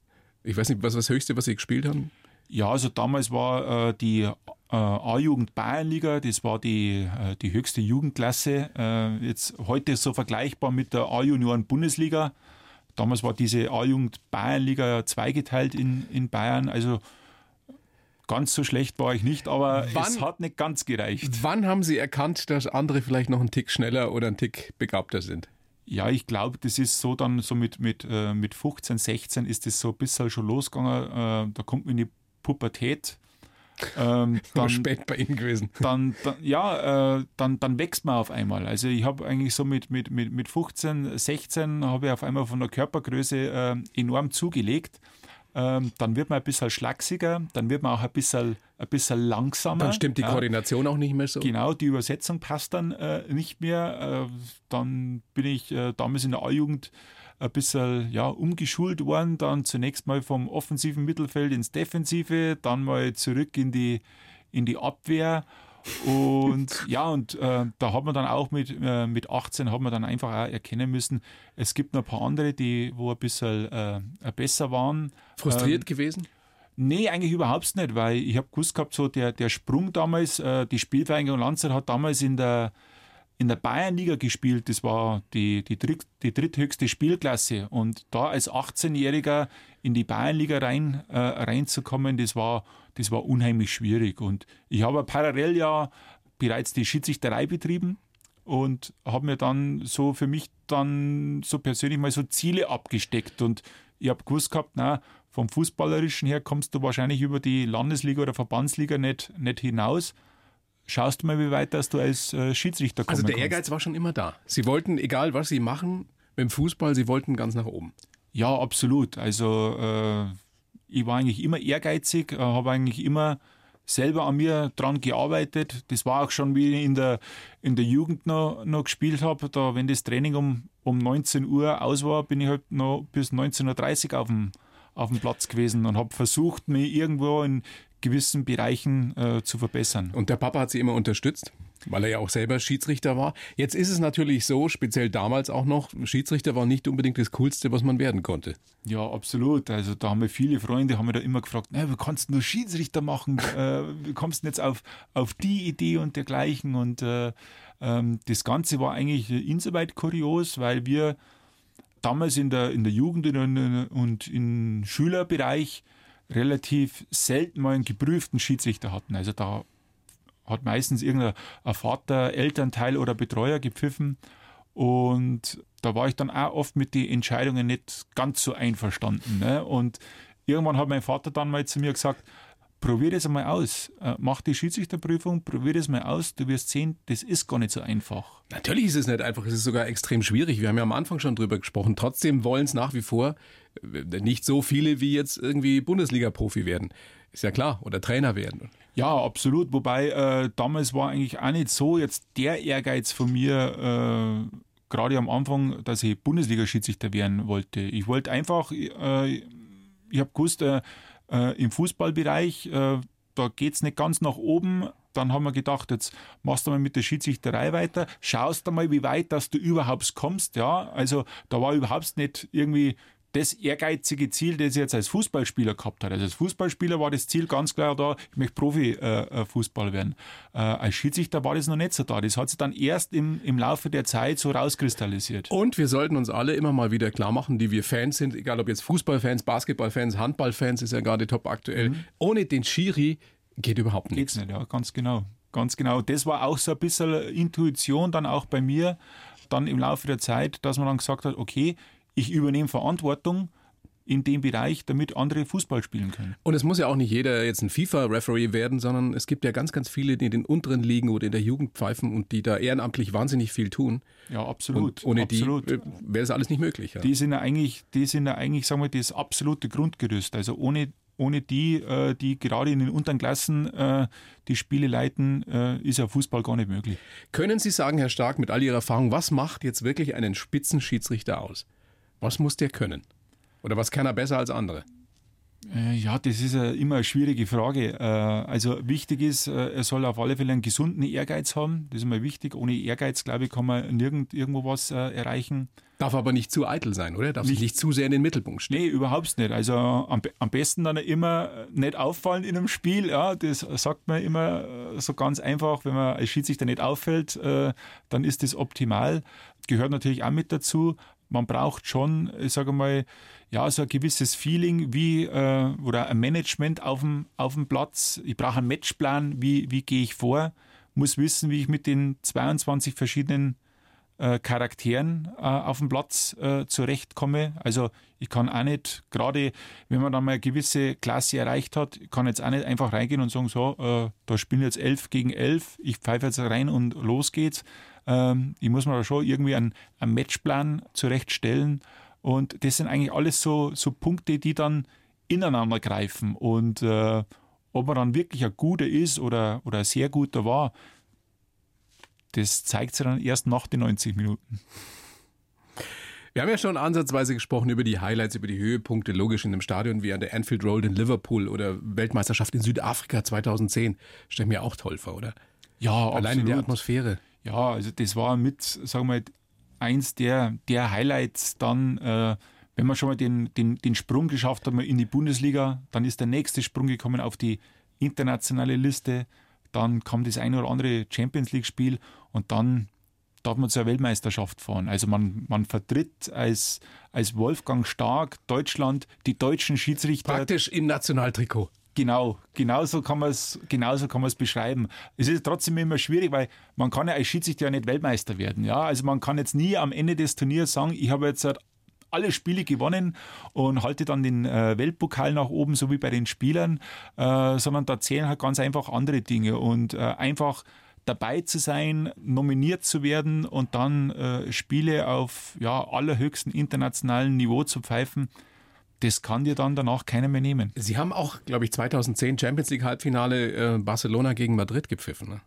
Ich weiß nicht, was das Höchste, was Sie gespielt haben? Ja, also damals war äh, die äh, A-Jugend Bayernliga, das war die, äh, die höchste Jugendklasse. Äh, jetzt heute so vergleichbar mit der A-Junioren Bundesliga. Damals war diese A-Jugend Bayernliga zweigeteilt in, in Bayern. Also ganz so schlecht war ich nicht, aber wann, es hat nicht ganz gereicht. Wann haben Sie erkannt, dass andere vielleicht noch einen Tick schneller oder einen Tick begabter sind? Ja, ich glaube, das ist so dann so mit, mit, äh, mit 15, 16 ist das so ein bisschen schon losgegangen. Äh, da kommt man in die Pubertät. Ähm, dann, spät bei Ihnen gewesen. Dann, dann ja, äh, dann, dann wächst man auf einmal. Also ich habe eigentlich so mit, mit, mit, mit 15, 16 habe ich auf einmal von der Körpergröße äh, enorm zugelegt. Ähm, dann wird man ein bisschen schlachsiger, dann wird man auch ein bisschen, ein bisschen langsamer. Dann stimmt die Koordination auch nicht mehr so. Genau, die Übersetzung passt dann äh, nicht mehr. Äh, dann bin ich äh, damals in der A-Jugend ein bisschen ja, umgeschult worden, dann zunächst mal vom offensiven Mittelfeld ins Defensive, dann mal zurück in die, in die Abwehr und ja, und äh, da hat man dann auch mit, äh, mit 18 hat man dann einfach auch erkennen müssen, es gibt noch ein paar andere, die wo ein bisschen äh, besser waren. Frustriert ähm, gewesen? Nee, eigentlich überhaupt nicht, weil ich habe gewusst gehabt, so der, der Sprung damals, äh, die Spielvereinigung Lanzer hat damals in der, in der Bayernliga gespielt. Das war die, die, dritt, die dritthöchste Spielklasse. Und da als 18-Jähriger in die Bayernliga rein, äh, reinzukommen, das war, das war unheimlich schwierig. Und ich habe parallel ja bereits die Schiedsrichterei betrieben und habe mir dann so für mich dann so persönlich mal so Ziele abgesteckt. Und ich habe gewusst gehabt, na, vom Fußballerischen her kommst du wahrscheinlich über die Landesliga oder Verbandsliga nicht, nicht hinaus schaust du mal, wie weit dass du als äh, Schiedsrichter kommst. Also der Ehrgeiz kannst. war schon immer da. Sie wollten, egal was sie machen, mit dem Fußball, sie wollten ganz nach oben. Ja, absolut. Also äh, ich war eigentlich immer ehrgeizig, äh, habe eigentlich immer selber an mir dran gearbeitet. Das war auch schon, wie ich in der, in der Jugend noch, noch gespielt habe. Da, wenn das Training um, um 19 Uhr aus war, bin ich halt noch bis 19.30 Uhr auf dem, auf dem Platz gewesen und habe versucht, mich irgendwo in gewissen Bereichen äh, zu verbessern. Und der Papa hat sie immer unterstützt? Weil er ja auch selber Schiedsrichter war. Jetzt ist es natürlich so, speziell damals auch noch, Schiedsrichter war nicht unbedingt das Coolste, was man werden konnte. Ja, absolut. Also da haben wir viele Freunde, haben wir da immer gefragt, wie kannst du nur Schiedsrichter machen? äh, wie kommst du jetzt auf, auf die Idee und dergleichen? Und äh, ähm, das Ganze war eigentlich insoweit kurios, weil wir damals in der, in der Jugend und im Schülerbereich relativ selten mal einen geprüften Schiedsrichter hatten. Also da hat meistens irgendein Vater, Elternteil oder Betreuer gepfiffen. Und da war ich dann auch oft mit den Entscheidungen nicht ganz so einverstanden. Ne? Und irgendwann hat mein Vater dann mal zu mir gesagt, probier das einmal aus. Äh, mach die Schiedsrichterprüfung, probier das mal aus. Du wirst sehen, das ist gar nicht so einfach. Natürlich ist es nicht einfach, es ist sogar extrem schwierig. Wir haben ja am Anfang schon drüber gesprochen. Trotzdem wollen es nach wie vor nicht so viele, wie jetzt irgendwie Bundesliga-Profi werden. Ist ja klar. Oder Trainer werden. Ja, absolut. Wobei äh, damals war eigentlich auch nicht so jetzt der Ehrgeiz von mir, äh, gerade am Anfang, dass ich Bundesliga-Schiedsrichter werden wollte. Ich wollte einfach, äh, ich habe gewusst, äh, äh, im Fußballbereich, äh, da geht es nicht ganz nach oben, dann haben wir gedacht, jetzt machst du mal mit der Schiedsrichterei weiter, schaust du mal, wie weit, dass du überhaupt kommst. Ja, also da war überhaupt nicht irgendwie das ehrgeizige Ziel, das er jetzt als Fußballspieler gehabt hat. Also als Fußballspieler war das Ziel ganz klar da, ich möchte Profi-Fußball äh, äh werden. Äh, als Schiedsrichter war das noch nicht so da. Das hat sich dann erst im, im Laufe der Zeit so rauskristallisiert. Und wir sollten uns alle immer mal wieder klar machen, die wir Fans sind, egal ob jetzt Fußballfans, Basketballfans, Handballfans, ist ja gerade top aktuell. Mhm. Ohne den Schiri geht überhaupt nichts. Geht's nicht, ja, ganz genau. Ganz genau. Das war auch so ein bisschen Intuition dann auch bei mir, dann im Laufe der Zeit, dass man dann gesagt hat, okay, ich übernehme Verantwortung in dem Bereich, damit andere Fußball spielen können. Und es muss ja auch nicht jeder jetzt ein FIFA-Referee werden, sondern es gibt ja ganz, ganz viele, die in den unteren Ligen oder in der Jugend pfeifen und die da ehrenamtlich wahnsinnig viel tun. Ja, absolut. Und ohne absolut. die äh, wäre das alles nicht möglich. Ja. Die sind ja eigentlich, die sind ja eigentlich, sagen wir, das absolute Grundgerüst. Also ohne ohne die, äh, die gerade in den unteren Klassen äh, die Spiele leiten, ist ja Fußball gar nicht möglich. Können Sie sagen, Herr Stark, mit all Ihrer Erfahrung, was macht jetzt wirklich einen Spitzenschiedsrichter aus? Was muss der können? Oder was kann er besser als andere? Äh, ja, das ist immer eine schwierige Frage. Äh, also wichtig ist, äh, er soll auf alle Fälle einen gesunden Ehrgeiz haben. Das ist immer wichtig. Ohne Ehrgeiz, glaube ich, kann man nirgend irgendwo was erreichen. Darf aber nicht zu eitel sein, oder? Darf nicht, sich nicht zu sehr in den Mittelpunkt stellen. Nee, überhaupt nicht. Also am, am besten dann immer nicht auffallen in einem Spiel. Ja, das sagt man immer so ganz einfach. Wenn man als Schiedsrichter nicht auffällt, dann ist das optimal. Gehört natürlich auch mit dazu man braucht schon, ich sage mal, ja, so ein gewisses Feeling wie äh, oder ein Management auf dem, auf dem Platz. Ich brauche einen Matchplan, wie, wie gehe ich vor, muss wissen, wie ich mit den 22 verschiedenen äh, Charakteren äh, auf dem Platz äh, zurechtkomme. Also ich kann auch nicht, gerade wenn man dann mal eine gewisse Klasse erreicht hat, kann jetzt auch nicht einfach reingehen und sagen, so, äh, da spielen jetzt elf gegen elf, ich pfeife jetzt rein und los geht's, ähm, ich muss mir da schon irgendwie einen, einen Matchplan zurechtstellen. Und das sind eigentlich alles so, so Punkte, die dann ineinander greifen. Und äh, ob man dann wirklich ein guter ist oder, oder ein sehr guter war, das zeigt sich dann erst nach den 90 Minuten. Wir haben ja schon ansatzweise gesprochen über die Highlights, über die Höhepunkte, logisch in einem Stadion wie an der Anfield Road in Liverpool oder Weltmeisterschaft in Südafrika 2010. Stell mir auch toll vor, oder? Ja, Allein absolut. in der Atmosphäre. Ja, also das war mit, sagen wir mal, eins der, der Highlights dann, äh, wenn man schon mal den, den, den Sprung geschafft hat in die Bundesliga, dann ist der nächste Sprung gekommen auf die internationale Liste, dann kam das eine oder andere Champions League-Spiel und dann darf man zur Weltmeisterschaft fahren. Also man, man vertritt als, als Wolfgang Stark Deutschland, die deutschen Schiedsrichter. Praktisch im Nationaltrikot. Genau, genauso kann man es genauso kann man es beschreiben. Es ist trotzdem immer schwierig, weil man kann ja als Schiedsrichter ja nicht Weltmeister werden. Ja, also man kann jetzt nie am Ende des Turniers sagen, ich habe jetzt alle Spiele gewonnen und halte dann den äh, Weltpokal nach oben, so wie bei den Spielern, äh, sondern da zählen halt ganz einfach andere Dinge und äh, einfach dabei zu sein, nominiert zu werden und dann äh, Spiele auf ja, allerhöchstem internationalen Niveau zu pfeifen das kann dir dann danach keiner mehr nehmen. Sie haben auch, glaube ich, 2010 Champions League Halbfinale äh, Barcelona gegen Madrid gepfiffen. Ne?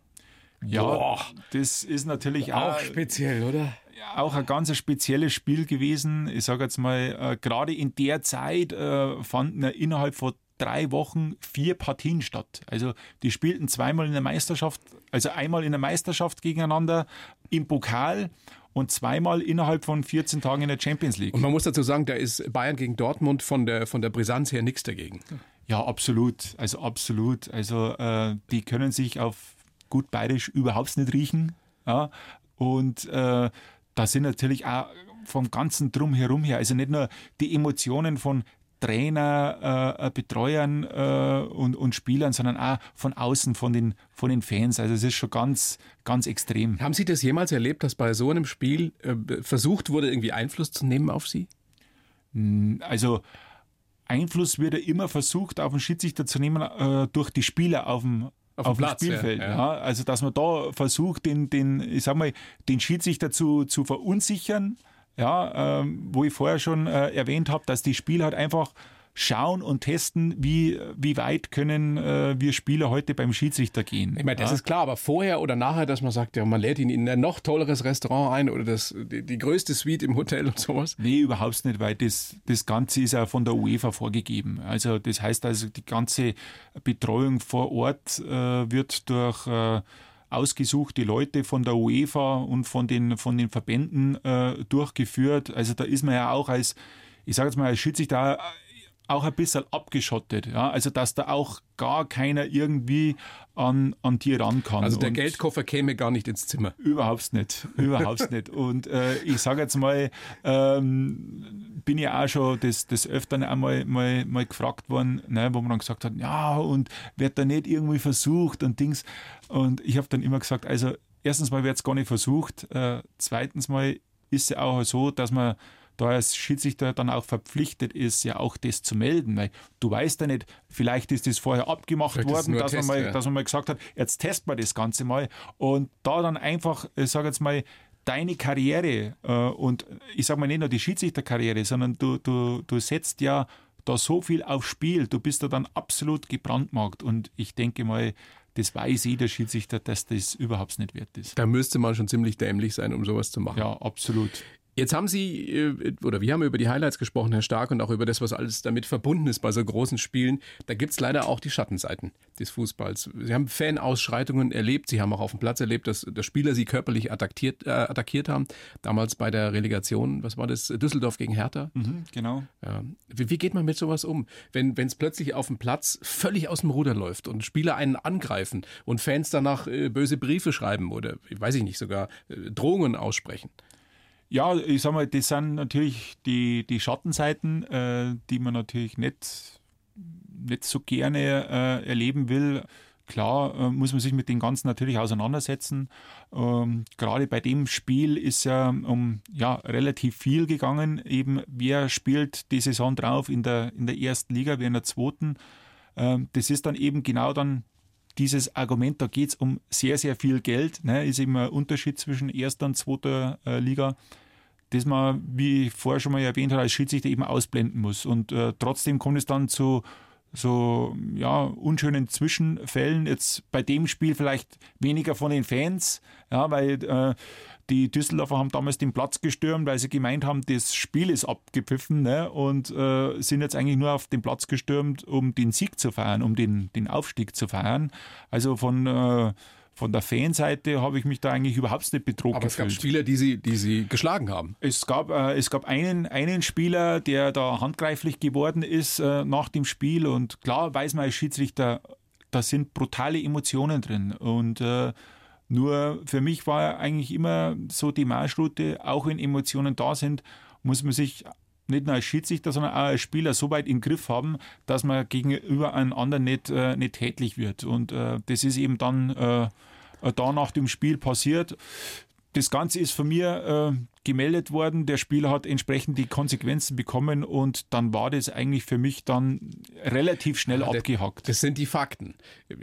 Ja, Boah. das ist natürlich auch, auch speziell, oder? Auch ein ganz spezielles Spiel gewesen. Ich sage jetzt mal, äh, gerade in der Zeit äh, fanden innerhalb von drei Wochen vier Partien statt. Also die spielten zweimal in der Meisterschaft, also einmal in der Meisterschaft gegeneinander im Pokal und zweimal innerhalb von 14 Tagen in der Champions League. Und man muss dazu sagen, da ist Bayern gegen Dortmund von der, von der Brisanz her nichts dagegen. Ja, absolut. Also absolut. Also äh, die können sich auf gut bayerisch überhaupt nicht riechen. Ja? Und äh, da sind natürlich auch vom ganzen Drumherum her, also nicht nur die Emotionen von Trainer, äh, Betreuern äh, und, und Spielern, sondern auch von außen, von den, von den Fans. Also es ist schon ganz, ganz extrem. Haben Sie das jemals erlebt, dass bei so einem Spiel äh, versucht wurde, irgendwie Einfluss zu nehmen auf Sie? Hm, also Einfluss wird ja immer versucht, auf den Schiedsrichter zu nehmen äh, durch die Spieler auf dem, auf, auf dem Platz, Spielfeld. Ja, ja. Ja, also dass man da versucht, den, den, ich sag mal, den Schiedsrichter zu, zu verunsichern ja, ähm, wo ich vorher schon äh, erwähnt habe, dass die Spieler halt einfach schauen und testen, wie, wie weit können äh, wir Spieler heute beim Schiedsrichter gehen. Ich meine, das ja? ist klar, aber vorher oder nachher, dass man sagt, ja, man lädt ihn in ein noch tolleres Restaurant ein oder das, die, die größte Suite im Hotel und sowas. Nee, überhaupt nicht, weil das, das Ganze ist ja von der UEFA vorgegeben. Also das heißt also, die ganze Betreuung vor Ort äh, wird durch äh, ausgesuchte Leute von der UEFA und von den, von den Verbänden äh, durchgeführt. Also da ist man ja auch als, ich sage jetzt mal, als Schiedsrichter auch ein bisschen abgeschottet. Ja? Also, dass da auch gar keiner irgendwie an, an dir ran kann. Also, der und Geldkoffer käme gar nicht ins Zimmer. Überhaupt nicht. Überhaupt nicht. Und äh, ich sage jetzt mal, ähm, bin ja auch schon des, des Öfteren einmal mal, mal gefragt worden, ne, wo man dann gesagt hat, ja, und wird da nicht irgendwie versucht und Dings. Und ich habe dann immer gesagt, also, erstens mal wird es gar nicht versucht. Äh, zweitens mal ist es ja auch so, dass man da als Schiedsrichter dann auch verpflichtet ist, ja auch das zu melden. Weil du weißt ja nicht, vielleicht ist das vorher abgemacht vielleicht worden, dass, Test, man mal, ja. dass man mal gesagt hat, jetzt testen wir das Ganze mal. Und da dann einfach, ich sage jetzt mal, deine Karriere äh, und ich sage mal nicht nur die Schiedsrichterkarriere, sondern du, du, du setzt ja da so viel aufs Spiel, du bist da dann absolut gebrandmarkt und ich denke mal, das weiß jeder Schiedsrichter, dass das überhaupt nicht wert ist. Da müsste man schon ziemlich dämlich sein, um sowas zu machen. Ja, absolut. Jetzt haben Sie, äh, oder wir haben über die Highlights gesprochen, Herr Stark, und auch über das, was alles damit verbunden ist bei so großen Spielen. Da gibt es leider auch die Schattenseiten des Fußballs. Sie haben Fanausschreitungen erlebt, Sie haben auch auf dem Platz erlebt, dass, dass Spieler Sie körperlich attackiert, äh, attackiert haben. Damals bei der Relegation, was war das? Düsseldorf gegen Hertha? Mhm, genau. Ja. Wie, wie, geht man mit sowas um? Wenn es plötzlich auf dem Platz völlig aus dem Ruder läuft und Spieler einen angreifen und Fans danach äh, böse Briefe schreiben oder, weiß ich nicht, sogar äh, Drohungen aussprechen. Ja, ich sag mal, das sind natürlich die, die Schattenseiten, äh, die man natürlich nicht, nicht so gerne äh, erleben will. Klar äh, muss man sich mit dem Ganzen natürlich auseinandersetzen. Ähm, gerade bei dem Spiel ist ja um ja, relativ viel gegangen. Eben, wer spielt die Saison drauf in der, in der ersten Liga, wer in der zweiten. Ähm, das ist dann eben genau dann dieses Argument, da geht es um sehr, sehr viel Geld. Ne? Ist immer ein Unterschied zwischen erster und zweiter äh, Liga das man, wie ich vorher schon mal erwähnt habe, als Schiedsrichter eben ausblenden muss. Und äh, trotzdem kommt es dann zu so ja, unschönen Zwischenfällen. Jetzt bei dem Spiel vielleicht weniger von den Fans, ja, weil äh, die Düsseldorfer haben damals den Platz gestürmt, weil sie gemeint haben, das Spiel ist abgepfiffen ne, und äh, sind jetzt eigentlich nur auf den Platz gestürmt, um den Sieg zu feiern, um den, den Aufstieg zu feiern. Also von äh, von der Fanseite habe ich mich da eigentlich überhaupt nicht bedroht Aber gefühlt. es gab Spieler, die sie, die sie geschlagen haben. Es gab, äh, es gab einen, einen Spieler, der da handgreiflich geworden ist äh, nach dem Spiel und klar weiß man als Schiedsrichter, da sind brutale Emotionen drin und äh, nur für mich war eigentlich immer so die Marschroute, auch wenn Emotionen da sind, muss man sich nicht nur als Schiedsrichter, sondern auch als Spieler so weit im Griff haben, dass man gegenüber einem anderen nicht, äh, nicht tätlich wird. Und äh, das ist eben dann äh, da nach dem Spiel passiert. Das Ganze ist von mir äh, gemeldet worden. Der Spieler hat entsprechend die Konsequenzen bekommen und dann war das eigentlich für mich dann relativ schnell ja, abgehackt. Das sind die Fakten.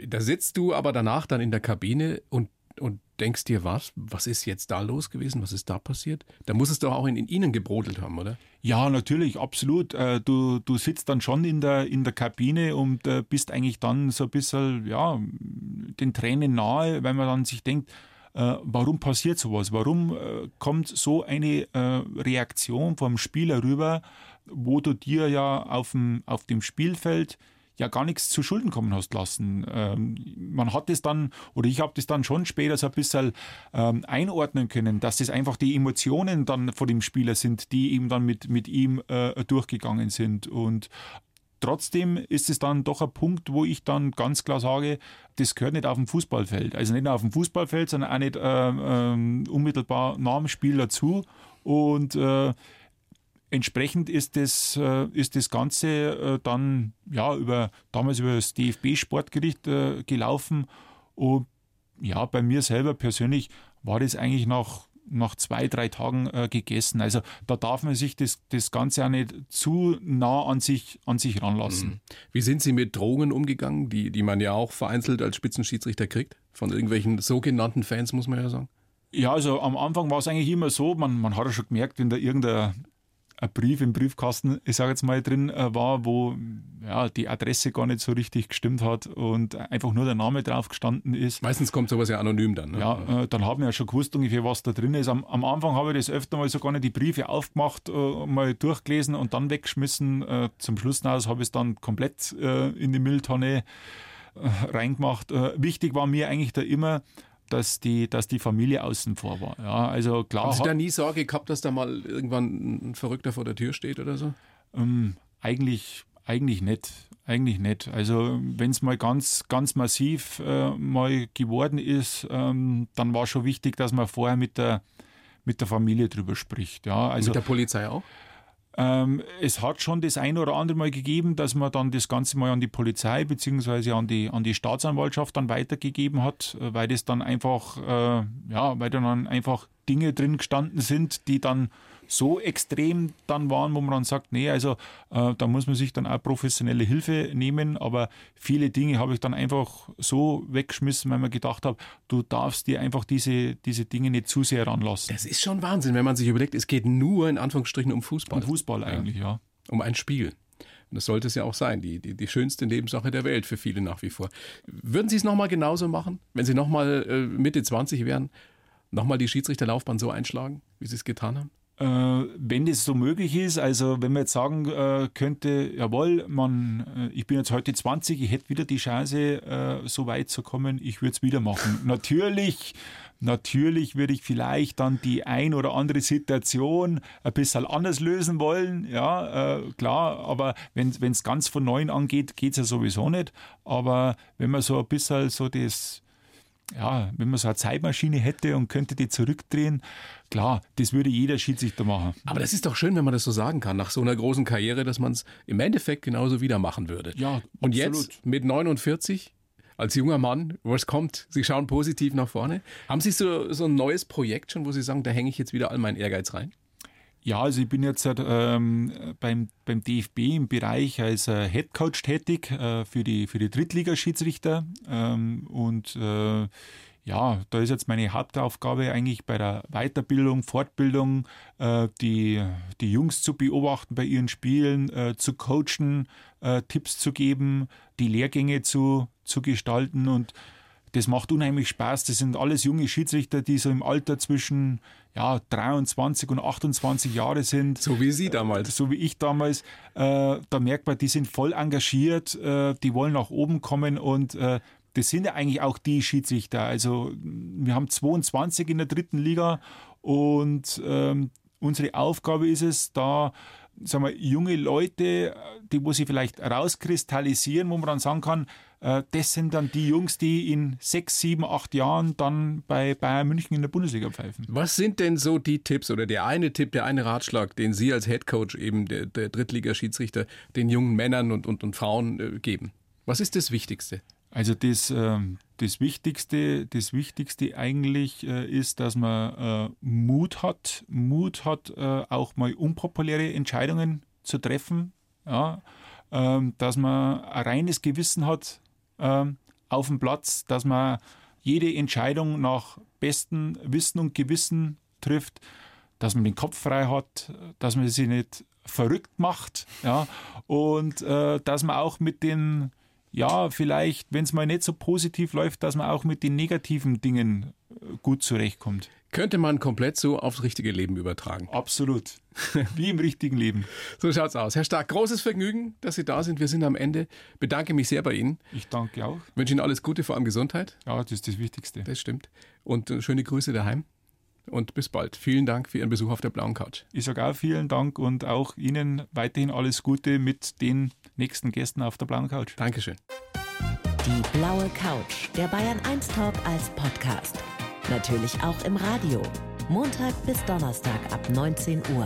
Da sitzt du aber danach dann in der Kabine und und denkst dir, was? Was ist jetzt da los gewesen? Was ist da passiert? Da muss es doch auch in, in Ihnen gebrodelt haben, oder? Ja, natürlich, absolut. Äh, du, du sitzt dann schon in der, in der Kabine und äh, bist eigentlich dann so ein bisschen, ja, den Tränen nahe, weil man dann sich denkt, äh, warum passiert sowas? Warum kommt so eine Reaktion vom Spieler rüber, wo du dir ja auf dem, auf dem Spielfeld ja gar nichts zu Schulden kommen hast lassen. Ähm, man hat es dann, oder ich habe das dann schon später so ein bisschen ähm, einordnen können, dass das einfach die Emotionen dann vor dem Spieler sind, die eben dann mit, mit ihm äh, durchgegangen sind. Und Trotzdem ist es dann doch ein Punkt, wo ich dann ganz klar sage, das gehört nicht auf dem Fußballfeld. Also nicht nur auf dem Fußballfeld, sondern auch nicht äh, unmittelbar nach dem Spiel dazu. Und äh, entsprechend ist das, äh, ist das Ganze äh, dann ja über damals über das DFB-Sportgericht äh, gelaufen. Und ja, bei mir selber persönlich war das eigentlich nach, nach zwei, drei Tagen äh, gegessen. Also da darf man sich das, das Ganze auch nicht zu nah an sich, an sich ranlassen. Mhm. Wie sind Sie mit Drohungen umgegangen, die, die man ja auch vereinzelt als Spitzenschiedsrichter kriegt? Von irgendwelchen sogenannten Fans, muss man ja sagen. Ja, also am Anfang war es eigentlich immer so, man, man hat ja schon gemerkt, wenn da irgendein ein Brief im Briefkasten, ich sage jetzt mal, drin äh, war, wo ja, die Adresse gar nicht so richtig gestimmt hat und einfach nur der Name drauf gestanden ist. Meistens kommt sowas ja anonym dann. Ne? Ja, äh, dann haben wir ja schon gewusst ungefähr, was da drin ist. Am, am, Anfang habe ich das öfter mal sogar nicht die Briefe aufgemacht, äh, mal durchgelesen und dann weggeschmissen. Äh, zum Schluss habe ich es dann komplett äh, in die Mülltonne äh, reingemacht. wichtig war mir eigentlich da immer, dass die, dass die Familie außen vor war. Ja, also klar. Haben Sie da nie Sorge gehabt, dass da mal irgendwann ein Verrückter vor der Tür steht oder so? Ähm, eigentlich, eigentlich nicht. Eigentlich nicht. Also wenn es mal ganz, ganz massiv äh, mal geworden ist, ähm, dann war schon wichtig, dass man vorher mit der, mit der Familie drüber spricht. Ja, also, mit der Polizei auch? Ähm, es hat schon das ein oder andere Mal gegeben, dass man dann das Ganze mal an die Polizei bzw. an die, an die Staatsanwaltschaft dann weitergegeben hat, äh, weil das dann einfach, äh, ja, weil dann einfach Dinge drin gestanden sind, die dann so extrem dann waren, wo man dann sagt, nee, also äh, da muss man sich dann auch professionelle Hilfe nehmen, aber viele Dinge habe ich dann einfach so weggeschmissen, weil man gedacht habe, du darfst dir einfach diese, diese Dinge nicht zu sehr ranlassen. Das ist schon Wahnsinn, wenn man sich überlegt, es geht nur in Anführungsstrichen um Fußball. Um Fußball eigentlich, ja. ja. Um ein Spiel. Und das sollte es ja auch sein, die, die, die schönste Nebensache der Welt für viele nach wie vor. Würden Sie es nochmal genauso machen, wenn Sie nochmal äh, Mitte 20 wären, nochmal die Schiedsrichterlaufbahn so einschlagen, wie Sie es getan haben? Äh, wenn das so möglich ist, also wenn man jetzt sagen äh, könnte, jawohl, man, äh, ich bin jetzt heute 20, ich hätte wieder die Chance, so weit zu kommen, ich würde es wieder machen. natürlich, natürlich würde ich vielleicht dann die ein oder andere Situation ein bisschen anders lösen wollen, ja, klar, aber wenn es ganz von neuem angeht, geht es ja sowieso nicht. Aber wenn man so ein bisschen so das ja, wenn man so eine Zeitmaschine hätte und könnte die zurückdrehen, klar, das würde jeder Schiedsrichter machen. Aber das ist doch schön, wenn man das so sagen kann, nach so einer großen Karriere, dass man es im Endeffekt genauso wieder machen würde. Ja, Und absolut. jetzt mit 49 als junger Mann, was kommt? Sie schauen positiv nach vorne. Haben Sie so, so ein neues Projekt schon, wo Sie sagen, da hänge ich jetzt wieder all meinen Ehrgeiz rein? Ja, also ich bin jetzt ähm, beim, beim DFB im Bereich als äh, Head Coach tätig äh, für die, für die Drittligaschiedsrichter. Ähm, und äh, ja, da ist jetzt meine Hauptaufgabe eigentlich bei der Weiterbildung, Fortbildung, äh, die, die Jungs zu beobachten bei ihren Spielen, äh, zu coachen, äh, Tipps zu geben, die Lehrgänge zu, zu gestalten und das macht unheimlich Spaß. Das sind alles junge Schiedsrichter, die so im Alter zwischen ja, 23 und 28 Jahre sind. So wie Sie damals. So wie ich damals. Äh, da merkt man, die sind voll engagiert, äh, die wollen nach oben kommen und äh, das sind ja eigentlich auch die Schiedsrichter. Also wir haben 22 in der dritten Liga und ähm, unsere Aufgabe ist es, da sagen wir, junge Leute, die wo sie vielleicht rauskristallisieren, wo man dann sagen kann, äh, das sind dann die Jungs, die in sechs, sieben, acht Jahren dann bei Bayern München in der Bundesliga pfeifen. Was sind denn so die Tipps oder der eine Tipp, der eine Ratschlag, den Sie als Headcoach eben der, der Drittligaschiedsrichter den jungen Männern und, und, und Frauen äh, geben? Was ist das Wichtigste? Also das, äh, das Wichtigste, das Wichtigste eigentlich äh, ist, dass man äh, Mut hat, Mut hat, äh, auch mal unpopuläre Entscheidungen zu treffen, ja, ähm, dass man ein reines Gewissen hat ähm, auf dem Platz, dass man jede Entscheidung nach bestem Wissen und Gewissen trifft, dass man den Kopf frei hat, dass man sich nicht verrückt macht, ja, und äh, dass man auch mit den ja, vielleicht, wenn es mal nicht so positiv läuft, dass man auch mit den negativen Dingen äh, gut zurechtkommt. Könnte man komplett so aufs richtige Leben übertragen. Absolut. Wie im richtigen Leben. So schaut's aus. Herr Stark, großes Vergnügen, dass Sie da sind. Wir sind am Ende. Bedanke mich sehr bei Ihnen. Ich danke auch. Wünsche Ihnen alles Gute, vor allem Gesundheit. Ja, das ist das Wichtigste. Das stimmt. Und schöne Grüße daheim. Und bis bald. Vielen Dank für Ihren Besuch auf der blauen Couch. Ich sage auch vielen Dank und auch Ihnen weiterhin alles Gute mit den nächsten Gästen auf der blauen Couch. Dankeschön. Die blaue Couch, der Bayern 1 Talk als Podcast. Natürlich auch im Radio. Montag bis Donnerstag ab 19 Uhr.